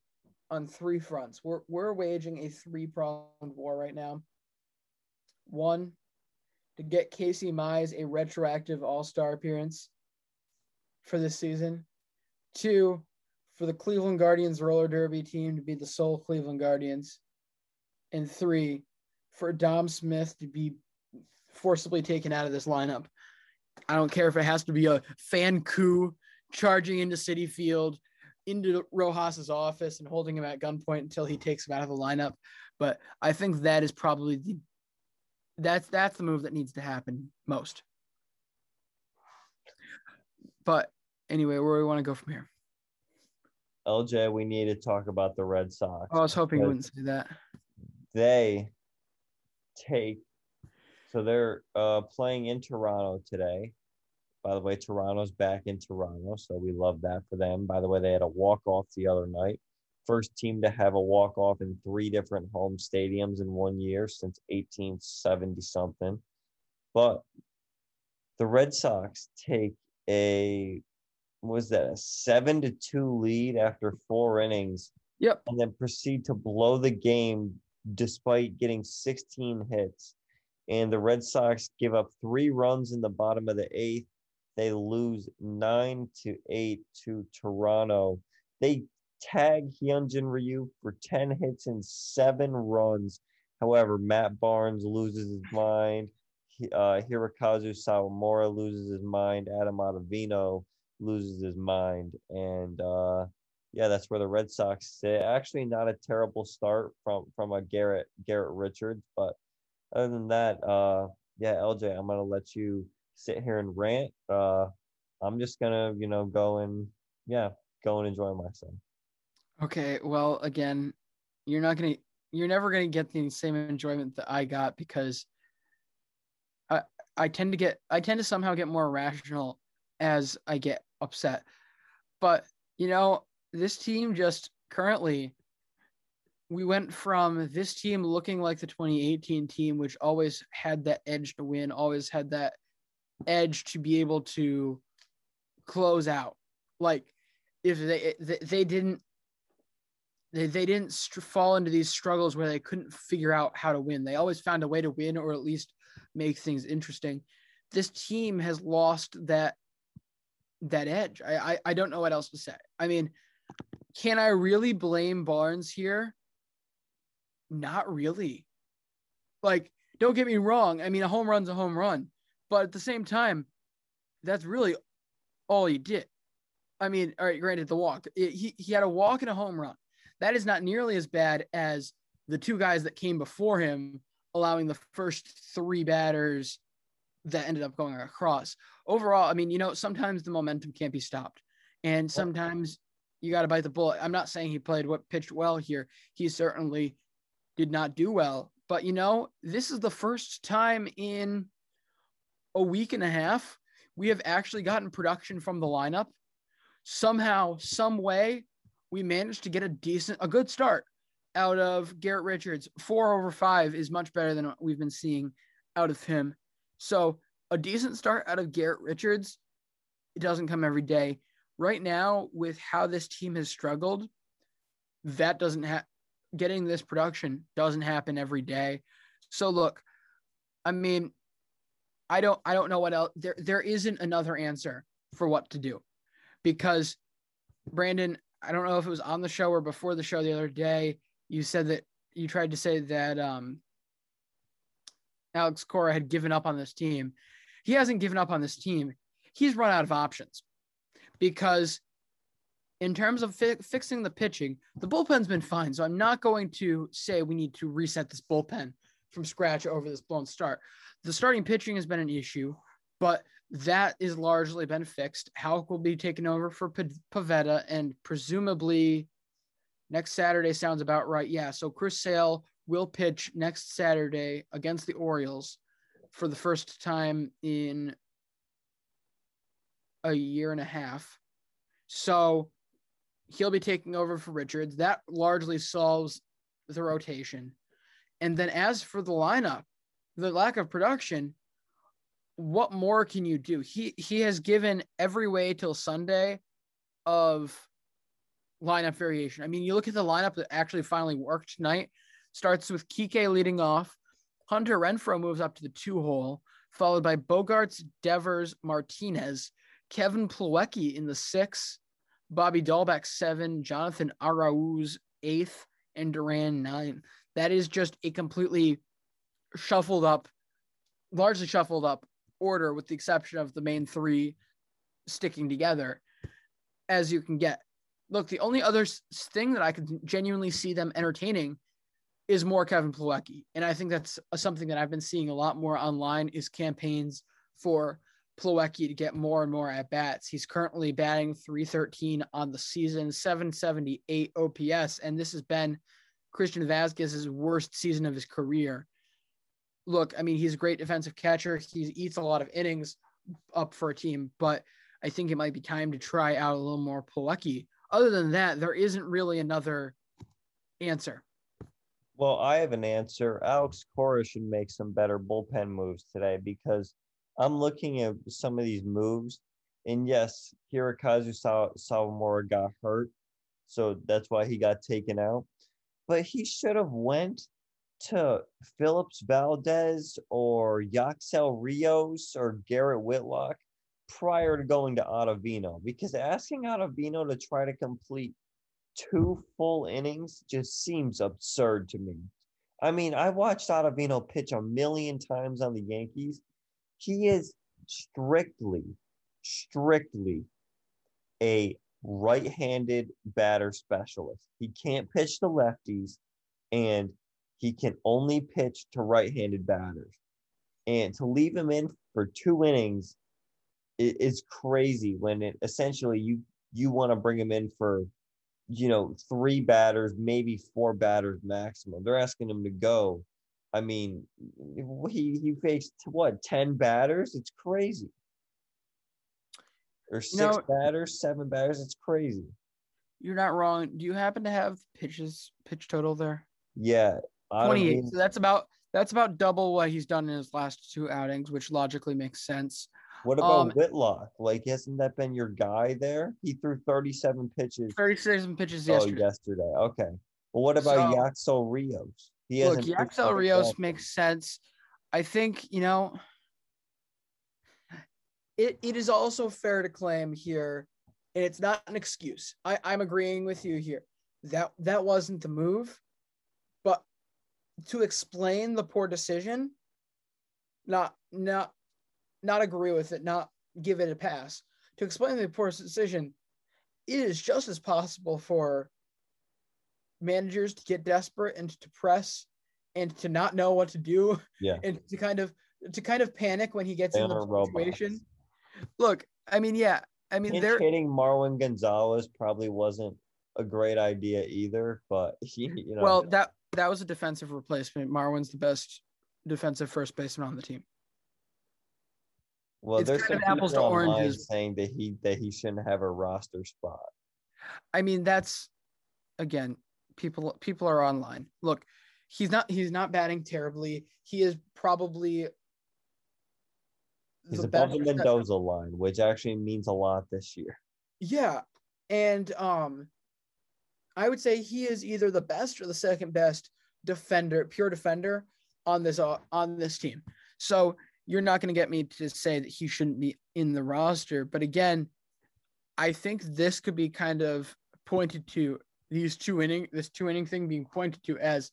on three fronts. We're we're waging a three pronged war right now. One, to get Casey Mize a retroactive All Star appearance for this season. Two, for the Cleveland Guardians roller derby team to be the sole Cleveland Guardians. And three, for Dom Smith to be forcibly taken out of this lineup. I don't care if it has to be a fan coup charging into Citi Field, into Rojas's office and holding him at gunpoint until he takes him out of the lineup. But I think that is probably the that's that's the move that needs to happen most. But anyway, where do we want to go from here? LJ, we need to talk about the Red Sox. Oh, I was hoping you wouldn't say that. They take so they're uh, playing in Toronto today. By the way, Toronto's back in Toronto, so we love that for them. By the way, they had a walk off the other night. First team to have a walk off in three different home stadiums in one year since 1870 something. But the Red Sox take a what was that a seven to two lead after four innings. Yep. And then proceed to blow the game despite getting 16 hits. And the Red Sox give up three runs in the bottom of the eighth. They lose nine to eight to Toronto. They tag Hyunjin Ryu for 10 hits and seven runs. However, Matt Barnes loses his mind. Uh, Hirokazu Sawamura loses his mind. Adam Ottavino loses his mind. And uh, yeah, that's where the Red Sox sit. Actually, not a terrible start from from a Garrett Garrett Richards, but other than that, uh, yeah, LJ, I'm gonna let you sit here and rant. Uh, I'm just gonna, you know, go and yeah, go and enjoy myself. Okay, well, again, you're not gonna, you're never gonna get the same enjoyment that I got because I, I tend to get, I tend to somehow get more rational as I get upset. But you know, this team just currently, we went from this team looking like the 2018 team, which always had that edge to win, always had that edge to be able to close out. Like if they they, didn't they, they didn't str- fall into these struggles where they couldn't figure out how to win. They always found a way to win or at least make things interesting. This team has lost that that edge. I, I I don't know what else to say. I mean, can I really blame Barnes here? Not really. Like, don't get me wrong. I mean, a home run's a home run, but at the same time, that's really all he did. I mean, all right, granted, the walk. It- he, he had a walk and a home run. That is not nearly as bad as the two guys that came before him, allowing the first three batters that ended up going across. Overall, I mean, you know, sometimes the momentum can't be stopped. And sometimes you got to bite the bullet. I'm not saying he played what pitched well here. He certainly did not do well. But, you know, this is the first time in a week and a half we have actually gotten production from the lineup. Somehow, some way, we managed to get a decent, a good start out of Garrett Richards. Four over five is much better than what we've been seeing out of him. So, a decent start out of Garrett Richards. It doesn't come every day. Right now, with how this team has struggled, that doesn't have getting this production doesn't happen every day. So look, I mean, I don't I don't know what else there there isn't another answer for what to do because Brandon, I don't know if it was on the show or before the show the other day, you said that you tried to say that um Alex Cora had given up on this team. He hasn't given up on this team. He's run out of options because in terms of fi- fixing the pitching, the bullpen's been fine. So I'm not going to say we need to reset this bullpen from scratch over this blown start. The starting pitching has been an issue, but that is largely been fixed. Houck will be taken over for P- Pivetta, and presumably next Saturday sounds about right. Yeah. So Chris Sale will pitch next Saturday against the Orioles for the first time in a year and a half. So he'll be taking over for Richards. That largely solves the rotation. And then as for the lineup, the lack of production, what more can you do? He he has given every way till Sunday of lineup variation. I mean, you look at the lineup that actually finally worked tonight. Starts with Kike leading off. Hunter Renfroe moves up to the two hole, followed by Bogaerts, Devers, Martinez, Kevin Plawecki in the six, Bobby Dalbec seven, Jonathan Arauz eighth, and Duran nine. That is just a completely shuffled up, largely shuffled up order, with the exception of the main three sticking together as you can get. Look, the only other thing that I could genuinely see them entertaining is more Kevin Plawecki. And I think that's something that I've been seeing a lot more online is campaigns for Plawecki to get more and more at bats. He's currently batting 313 on the season, 778 OPS, and this has been Christian Vázquez's worst season of his career. Look, I mean, he's a great defensive catcher. He eats a lot of innings up for a team, but I think it might be time to try out a little more Plawecki. Other than that, there isn't really another answer. Well, I have an answer. Alex Cora should make some better bullpen moves today because I'm looking at some of these moves, and yes, Hirokazu Sawamura got hurt, so that's why he got taken out. But he should have went to Phillips Valdez or Yacksel Rios or Garrett Whitlock prior to going to Ottavino because asking Ottavino to try to complete two full innings just seems absurd to me. I mean, I watched Ottavino pitch a million times on the Yankees. He is strictly, strictly a right handed batter specialist. He can't pitch the lefties and he can only pitch to right handed batters. And to leave him in for two innings is crazy when it essentially you you want to bring him in for you know three batters maybe four batters maximum. They're asking him to go. I mean he he faced what 10 batters? It's crazy. Or six you know, batters seven batters? It's crazy. You're not wrong. Do you happen to have pitches pitch total there? Yeah 28 mean, so that's about that's about double what he's done in his last two outings which logically makes sense what about um, Whitlock? Like, hasn't that been your guy there? He threw 37 pitches. 37 pitches oh, yesterday. yesterday. Okay. Well, what about so, Yacksel Rios? He look, Yacksel Rios makes sense. I think, you know, it, it is also fair to claim here, and it's not an excuse. I, I'm agreeing with you here. That that wasn't the move, to explain the poor decision, not not not agree with it, not give it a pass. To explain the poor decision, it is just as possible for managers to get desperate and to press and to not know what to do yeah. and to kind of to kind of panic when he gets in the situation. Look, I mean, yeah, I mean, they're hitting Marwin Gonzalez probably wasn't a great idea either, but he, you know, well, that that was a defensive replacement. Marwin's the best defensive first baseman on the team. Well, it's there's some apples to oranges saying that he that he shouldn't have a roster spot. I mean, that's again, people people are online. Look, he's not he's not batting terribly. He is probably he's above the Mendoza line, which actually means a lot this year. Yeah, and um, I would say he is either the best or the second best defender, pure defender on this uh, on this team. So you're not going to get me to say that he shouldn't be in the roster. But again, I think this could be kind of pointed to these two inning, this two inning thing being pointed to as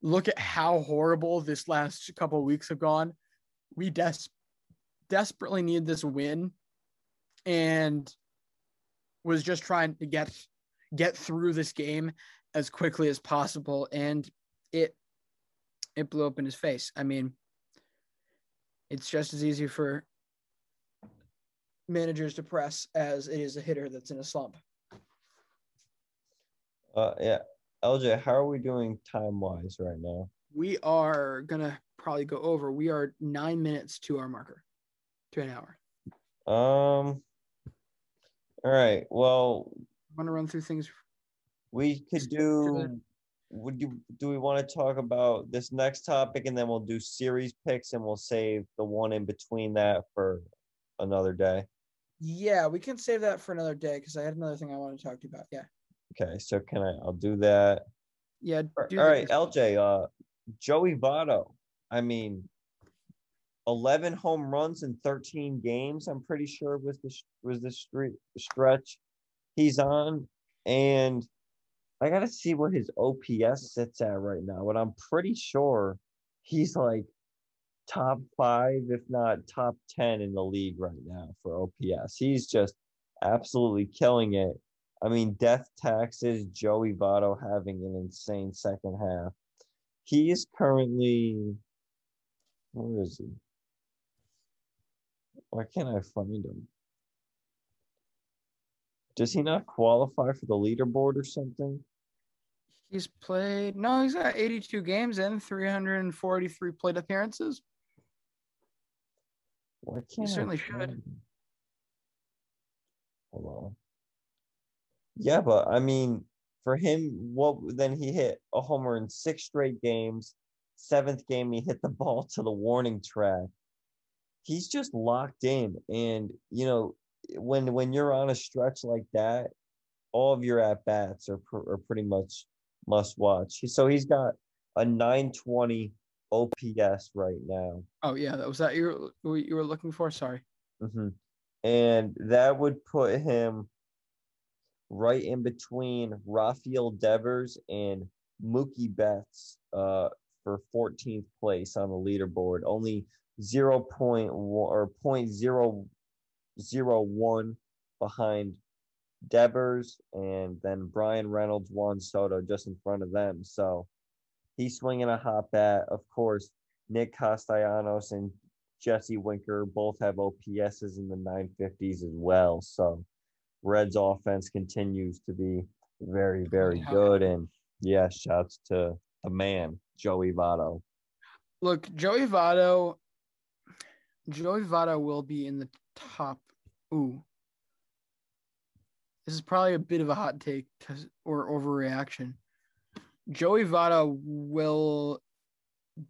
look at how horrible this last couple of weeks have gone. We des- desperately need this win and was just trying to get get through this game as quickly as possible and it it blew up in his face. I mean, it's just as easy for managers to press as it is a hitter that's in a slump. Uh, yeah. LJ, how are we doing time wise right now? We are gonna probably go over. We are nine minutes to our marker, to an hour. Um. All right. Well, want to run through things. We could do would you do we want to talk about this next topic and then we'll do series picks and we'll save the one in between that for another day yeah we can save that for another day because i had another thing i want to talk to you about yeah okay so can i i'll do that yeah do all right lj uh joey Votto. i mean 11 home runs in 13 games i'm pretty sure was the was the street stretch he's on and I gotta see what his OPS sits at right now, but I'm pretty sure he's like top five, if not top 10 in the league right now for OPS. He's just absolutely killing it. I mean, death taxes, Joey Votto having an insane second half. He is currently where is he? Why can't I find him? Does he not qualify for the leaderboard or something? He's played no, he's got 82 games and 343 plate appearances. Why He can't I certainly find should. Hold on. Yeah, but I mean, for him, what then he hit a homer in six straight games. Seventh game, he hit the ball to the warning track. He's just locked in, and you know, when when you're on a stretch like that, all of your at bats are pr- are pretty much must watch. So he's got a 920 OPS right now. Oh yeah, that was that you were you were looking for. Sorry. hmm And that would put him right in between Rafael Devers and Mookie Betts uh, for 14th place on the leaderboard. Only 0.1 or 0.001 behind Devers and then Bryan Reynolds, Juan Soto just in front of them. So he's swinging a hot bat. Of course, Nick Castellanos and Jesse Winker both have OPSs in the 950s as well. So Reds offense continues to be very, very good. And yeah, shouts to the man, Joey Votto. Look, Joey Votto. Joey Votto will be in the top. Ooh. This is probably a bit of a hot take or overreaction. Joey Votto will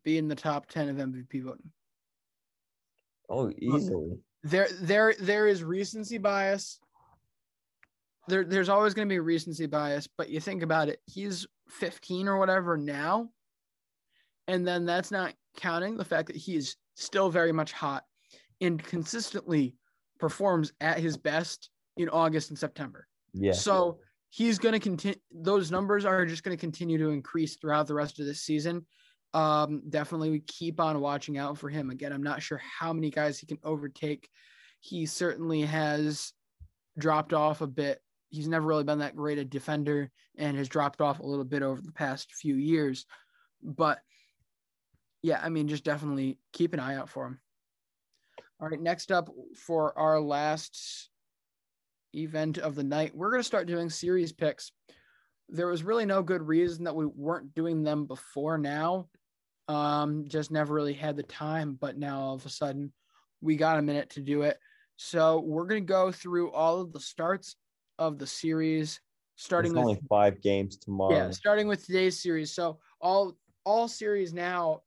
be in the top 10 of MVP voting. Oh, easily. There there there is recency bias. There there's always going to be recency bias, but you think about it, he's 15 or whatever now. And then that's not counting the fact that he is still very much hot and consistently performs at his best in August and September. Yeah. So he's going to continue. Those numbers are just going to continue to increase throughout the rest of this season. Um, definitely, we keep on watching out for him. Again, I'm not sure how many guys he can overtake. He certainly has dropped off a bit. He's never really been that great a defender and has dropped off a little bit over the past few years. But yeah, I mean, just definitely keep an eye out for him. All right, next up for our last event of the night, we're going to start doing series picks. There was really no good reason that we weren't doing them before now. Um, just never really had the time, but now all of a sudden we got a minute to do it. So we're going to go through all of the starts of the series, starting There's with only five games tomorrow. yeah, starting with today's series. So all all series now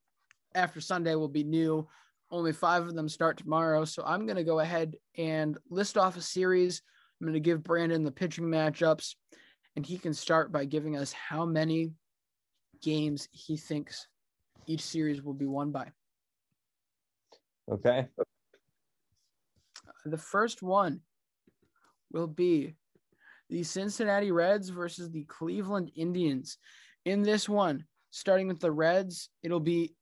after Sunday will be new. Only five of them start tomorrow. So I'm gonna go ahead and list off a series. I'm gonna give Brandon the pitching matchups, and he can start by giving us how many games he thinks each series will be won by. Okay. The first one will be the Cincinnati Reds versus the Cleveland Indians. In this one, starting with the Reds, it'll be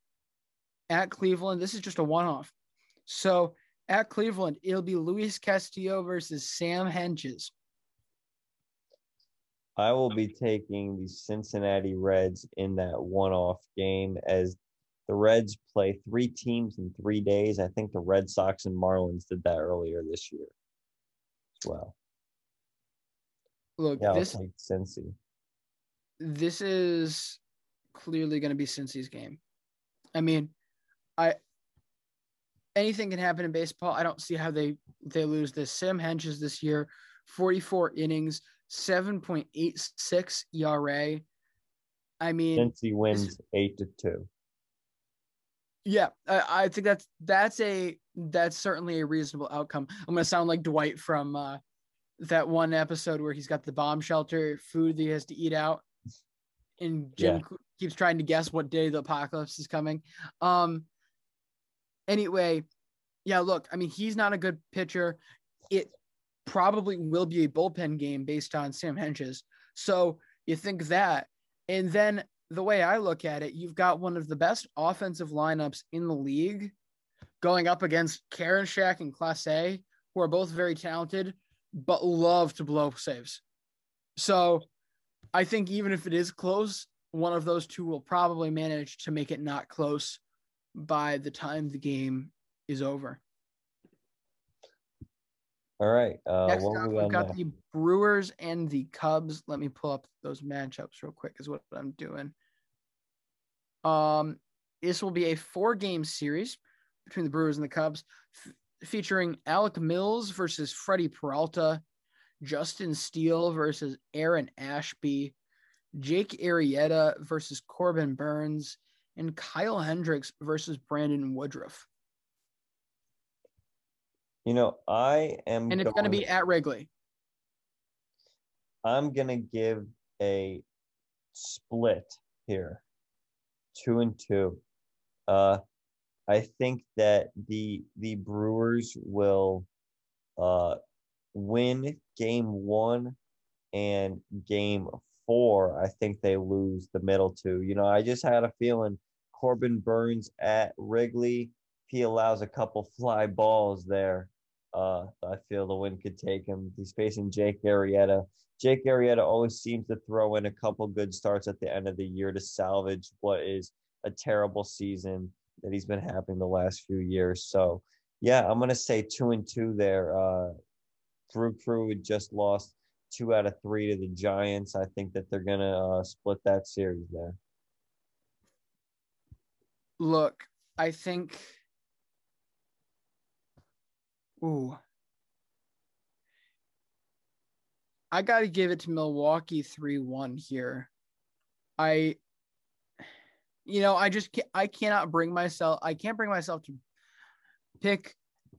at Cleveland. This is just a one off. So at Cleveland, it'll be Luis Castillo versus Sam Hentges. I will be taking the Cincinnati Reds in that one-off game as the Reds play three teams in three days. I think the Red Sox and Marlins did that earlier this year as well. Look, Yeah, this Cincy. this is clearly going to be Cincy's game. I mean, I anything can happen in baseball. I don't see how they they lose this. Sam Hentges this year, 44 innings, 7.86 ERA. I mean, Cincy wins eight to two. yeah, I, I think that's that's a that's certainly a reasonable outcome. I'm gonna sound like Dwight from uh, that one episode where he's got the bomb shelter food that he has to eat out, and Jim Yeah. keeps trying to guess what day the apocalypse is coming. Um. Anyway, yeah. Look, I mean, he's not a good pitcher. It probably will be a bullpen game based on Sam Hentges. So you think that, and then the way I look at it, you've got one of the best offensive lineups in the league going up against Karinchak and Clase, who are both very talented, but love to blow saves. So I think even if it is close, one of those two will probably manage to make it not close by the time the game is over. All right. Uh, Next up, we we've got now? the Brewers and the Cubs. Let me pull up those matchups real quick, is what I'm doing. Um, this will be a four game series between the Brewers and the Cubs, f- featuring Alec Mills versus Freddy Peralta, Justin Steele versus Aaron Ashby, Jake Arrieta versus Corbin Burnes, and Kyle Hendricks versus Brandon Woodruff. You know, I am. And it's going to be at Wrigley. I'm gonna give a split here, two and two. Uh, I think that the the Brewers will uh win game one and game four. I think they lose the middle two. You know, I just had a feeling Corbin Burnes at Wrigley. He allows a couple fly balls there. Uh, I feel the win could take him. He's facing Jake Arrieta. Jake Arrieta always seems to throw in a couple good starts at the end of the year to salvage what is a terrible season that he's been having the last few years. So, yeah, I'm gonna say two and two there. Uh, Brew Crew just lost two out of three to the Giants. I think that they're gonna uh, split that series there. Look, I think. Ooh. I got to give it to Milwaukee 3 1 here. I, you know, I just can't, I cannot bring myself, I can't bring myself to pick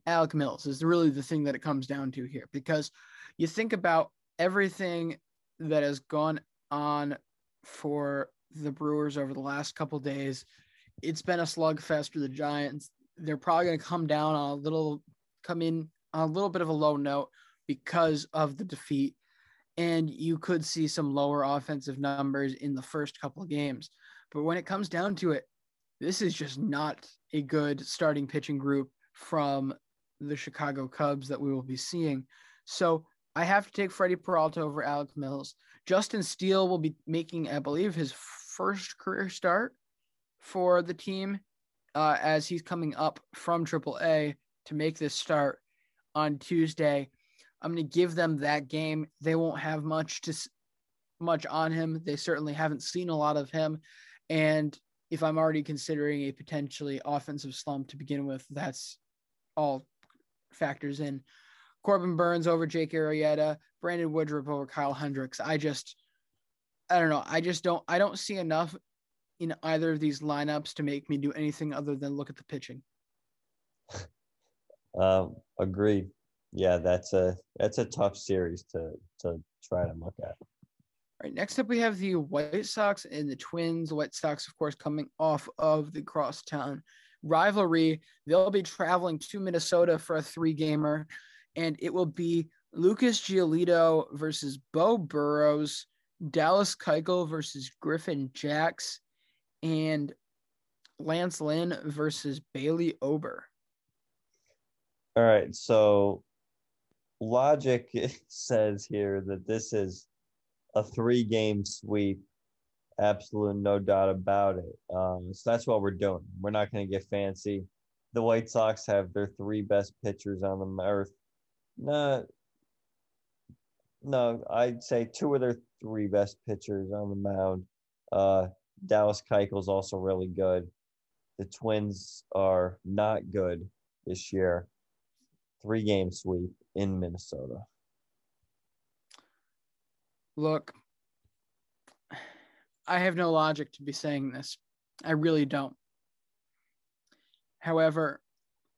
Alec Mills, is really the thing that it comes down to here because you think about everything that has gone on for the Brewers over the last couple days. It's been a slugfest for the Giants. They're probably going to come down on a little, come in on a little bit of a low note because of the defeat. And you could see some lower offensive numbers in the first couple of games. But when it comes down to it, this is just not a good starting pitching group from the Chicago Cubs that we will be seeing. So I have to take Freddy Peralta over Alec Mills. Justin Steele will be making, I believe, his first career start for the team uh, as he's coming up from AAA to make this start on Tuesday. I'm going to give them that game. They won't have much to much on him. They certainly haven't seen a lot of him, and if I'm already considering a potentially offensive slump to begin with, that's all factors in. Corbin Burnes over Jake Arrieta, Brandon Woodruff over Kyle Hendricks. I just, I don't know. I just don't. I don't see enough in either of these lineups to make me do anything other than look at the pitching. Um, agreed. Yeah, that's a that's a tough series to to try to look at. All right, next up we have the White Sox and the Twins. The White Sox, of course, coming off of the crosstown rivalry. They'll be traveling to Minnesota for a three-gamer, and it will be Lucas Giolito versus Beau Burrows, Dallas Keuchel versus Griffin Jax, and Lance Lynn versus Bailey Ober. All right, so logic says here that this is a three-game sweep. Absolute no doubt about it. Um, so that's what we're doing. We're not going to get fancy. The White Sox have their three best pitchers on the earth. No, no, I'd say two of their three best pitchers on the mound. Uh, Dallas Keuchel's also really good. The Twins are not good this year. Three game sweep in Minnesota. Look, I have no logic to be saying this. I really don't. However,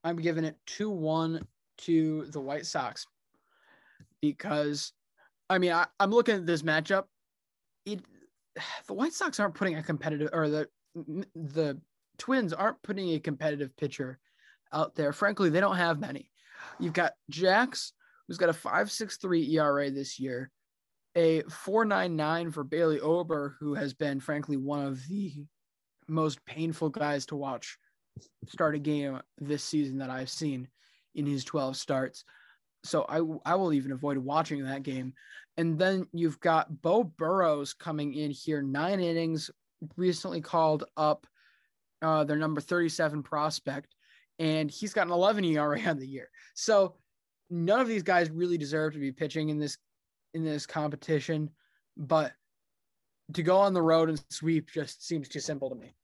I'm giving it 2 1 to the White Sox because, I mean, I, am looking at this matchup. It, the White Sox aren't putting a competitive, or the the Twins aren't putting a competitive pitcher out there. Frankly, they don't have many. You've got Jax, who's got a 5.63 ERA this year, a 4.99 for Bailey Ober, who has been, frankly, one of the most painful guys to watch start a game this season that I've seen in his 12 starts. So I, I will even avoid watching that game. And then you've got Beau Burrows coming in here, nine innings, recently called up uh, their number 37 prospect, and he's got an 11 ERA on the year. So none of these guys really deserve to be pitching in this in this competition, but to go on the road and sweep just seems too simple to me.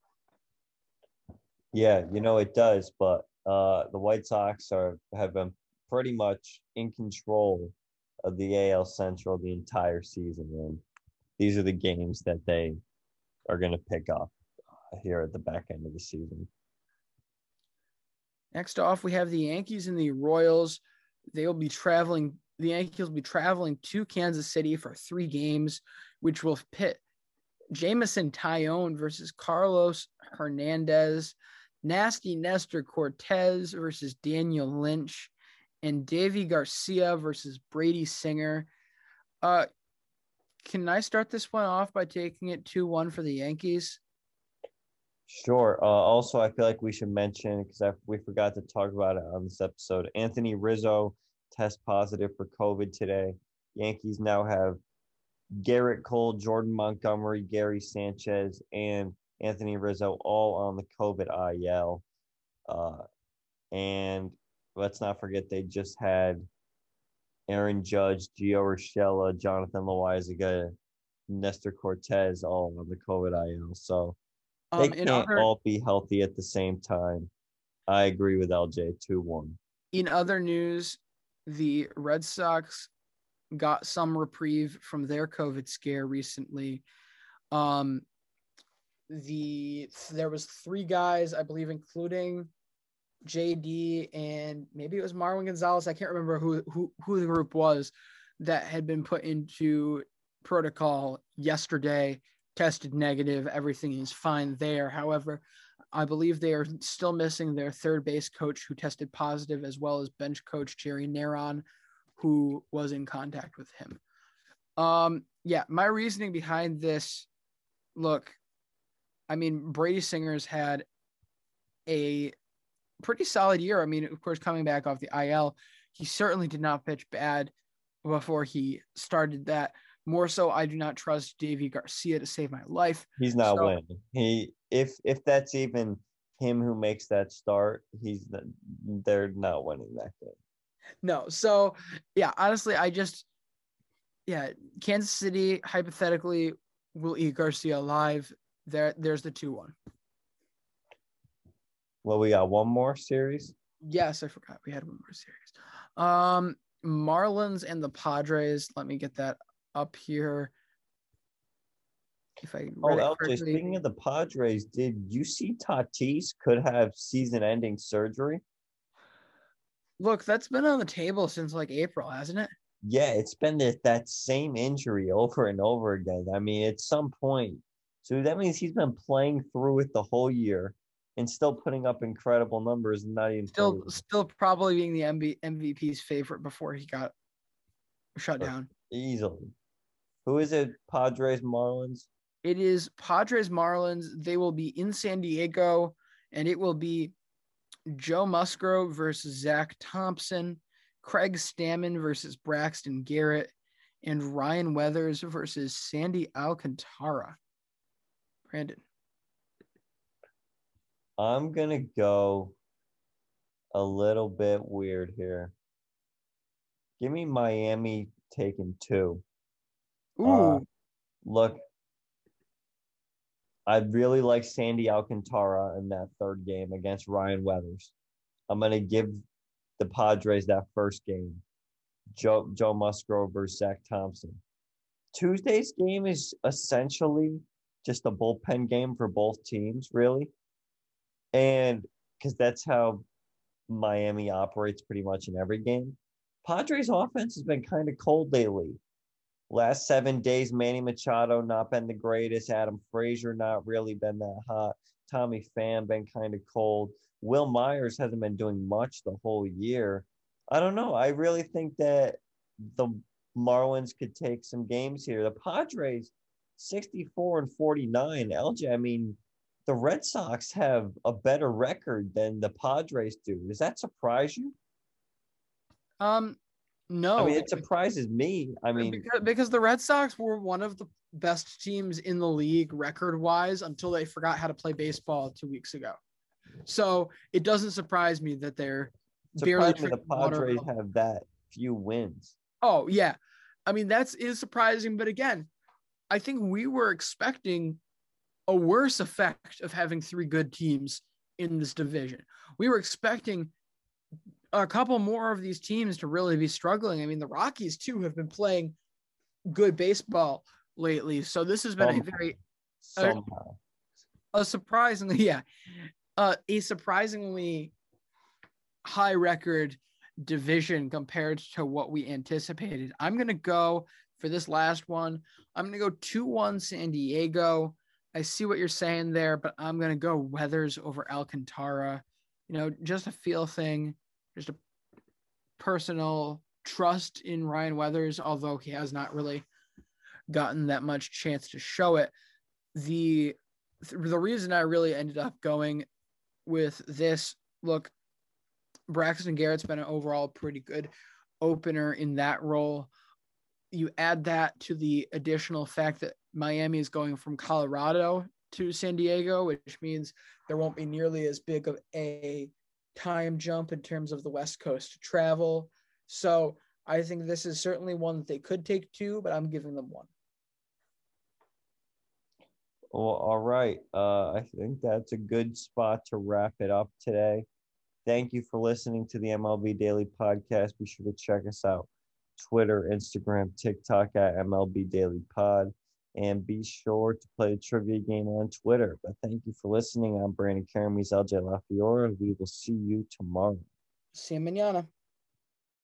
Yeah, you know it does, but uh, the White Sox are have been pretty much in control of the AL Central the entire season, and these are the games that they are going to pick up here at the back end of the season. Next off, we have the Yankees and the Royals. They will be traveling. The Yankees will be traveling to Kansas City for three games, which will pit Jameson Taillon versus Carlos Hernandez, Nasty Nestor Cortes versus Daniel Lynch, and Deivi Garcia versus Brady Singer. Uh, can I start this one off by taking it 2 1 for the Yankees? Sure. Uh, also, I feel like we should mention because we forgot to talk about it on this episode. Anthony Rizzo test positive for COVID today. Yankees now have Gerrit Cole, Jordan Montgomery, Gary Sanchez, and Anthony Rizzo all on the COVID IL. Uh, and let's not forget they just had Aaron Judge, Gio Urshela, Jonathan Loaisiga, Nestor Cortes all on the COVID IL. So they um, can't other, all be healthy at the same time. I agree with LJ 2 1. In other news, the Red Sox got some reprieve from their COVID scare recently. Um, the there was three guys, I believe, including JD and maybe it was Marwin Gonzalez. I can't remember who who who the group was that had been put into protocol yesterday. Tested negative. Everything is fine there. However, I believe they are still missing their third base coach who tested positive, as well as bench coach Jerry Narron, who was in contact with him. Um, yeah, my reasoning behind this look, I mean, Brady Singer's had a pretty solid year. I mean, of course, coming back off the IL, he certainly did not pitch bad before he started that. More so, I do not trust Deivi Garcia to save my life. He's not so, winning. He if if that's even him who makes that start, he's they're not winning that game. No, so yeah, honestly, I just yeah, Kansas City hypothetically will eat Garcia alive. There, there's the two one. Well, we got one more series. Yes, I forgot we had one more series. Um, Marlins and the Padres. Let me get that up here. If I oh, LJ, speaking of the Padres, did you see Tatis could have season-ending surgery? Look, that's been on the table since like April, hasn't it? Yeah, it's been that, that same injury over and over again. I mean, at some point, so that means he's been playing through it the whole year and still putting up incredible numbers and not even still playing. still probably being the MB, MVP's favorite before he got shut down. Easily. Who is it? Padres Marlins? It is Padres Marlins. They will be in San Diego and it will be Joe Musgrove versus Zach Thompson, Craig Stammen versus Braxton Garrett, and Ryan Weathers versus Sandy Alcantara. Brandon. I'm gonna go a little bit weird here. Give me Miami taking two. Ooh. Uh, look, I really like Sandy Alcantara in that third game against Ryan Weathers. I'm gonna give the Padres that first game. Joe Joe Musgrove versus Zach Thompson. Tuesday's game is essentially just a bullpen game for both teams, really. And because that's how Miami operates pretty much in every game. Padres offense has been kind of cold lately. Last seven days, Manny Machado not been the greatest. Adam Frazier not really been that hot. Tommy Pham been kind of cold. Wil Myers hasn't been doing much the whole year. I don't know. I really think that the Marlins could take some games here. The Padres, 64 and 49. LJ, I mean, the Red Sox have a better record than the Padres do. Does that surprise you? Um, No, I mean, it surprises me. I mean, because, because the Red Sox were one of the best teams in the league record wise until they forgot how to play baseball two weeks ago. So it doesn't surprise me that they're barely the water Padres have that few wins. Oh yeah, I mean that's is surprising, but again, I think we were expecting a worse effect of having three good teams in this division. We were expecting a couple more of these teams to really be struggling. I mean, the Rockies too have been playing good baseball lately, so this has been a very a surprisingly yeah uh, a surprisingly high record division compared to what we anticipated i'm going to go for this last one. I'm going to go 2-1 san diego. I see what you're saying there but i'm going to go weathers over alcantara. You know just a feel thing just a personal trust in ryan weathers although he has not really gotten that much chance to show it. The the reason I really ended up going with this look, Braxton Garrett's been an overall pretty good opener in that role. You add that to the additional fact that Miami is going from Colorado to San Diego, which means there won't be nearly as big of a time jump in terms of the West Coast travel. So I think this is certainly one that they could take two, but I'm giving them one. Well, all right. Uh, I think that's a good spot to wrap it up today. Thank you for listening to the MLB Daily Podcast. Be sure to check us out Twitter, Instagram, TikTok at MLB Daily Pod. And be sure to play the trivia game on Twitter. But thank you for listening. I'm Brandon Karamis, LJ LaFiora. We will see you tomorrow. See you manana.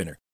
winner.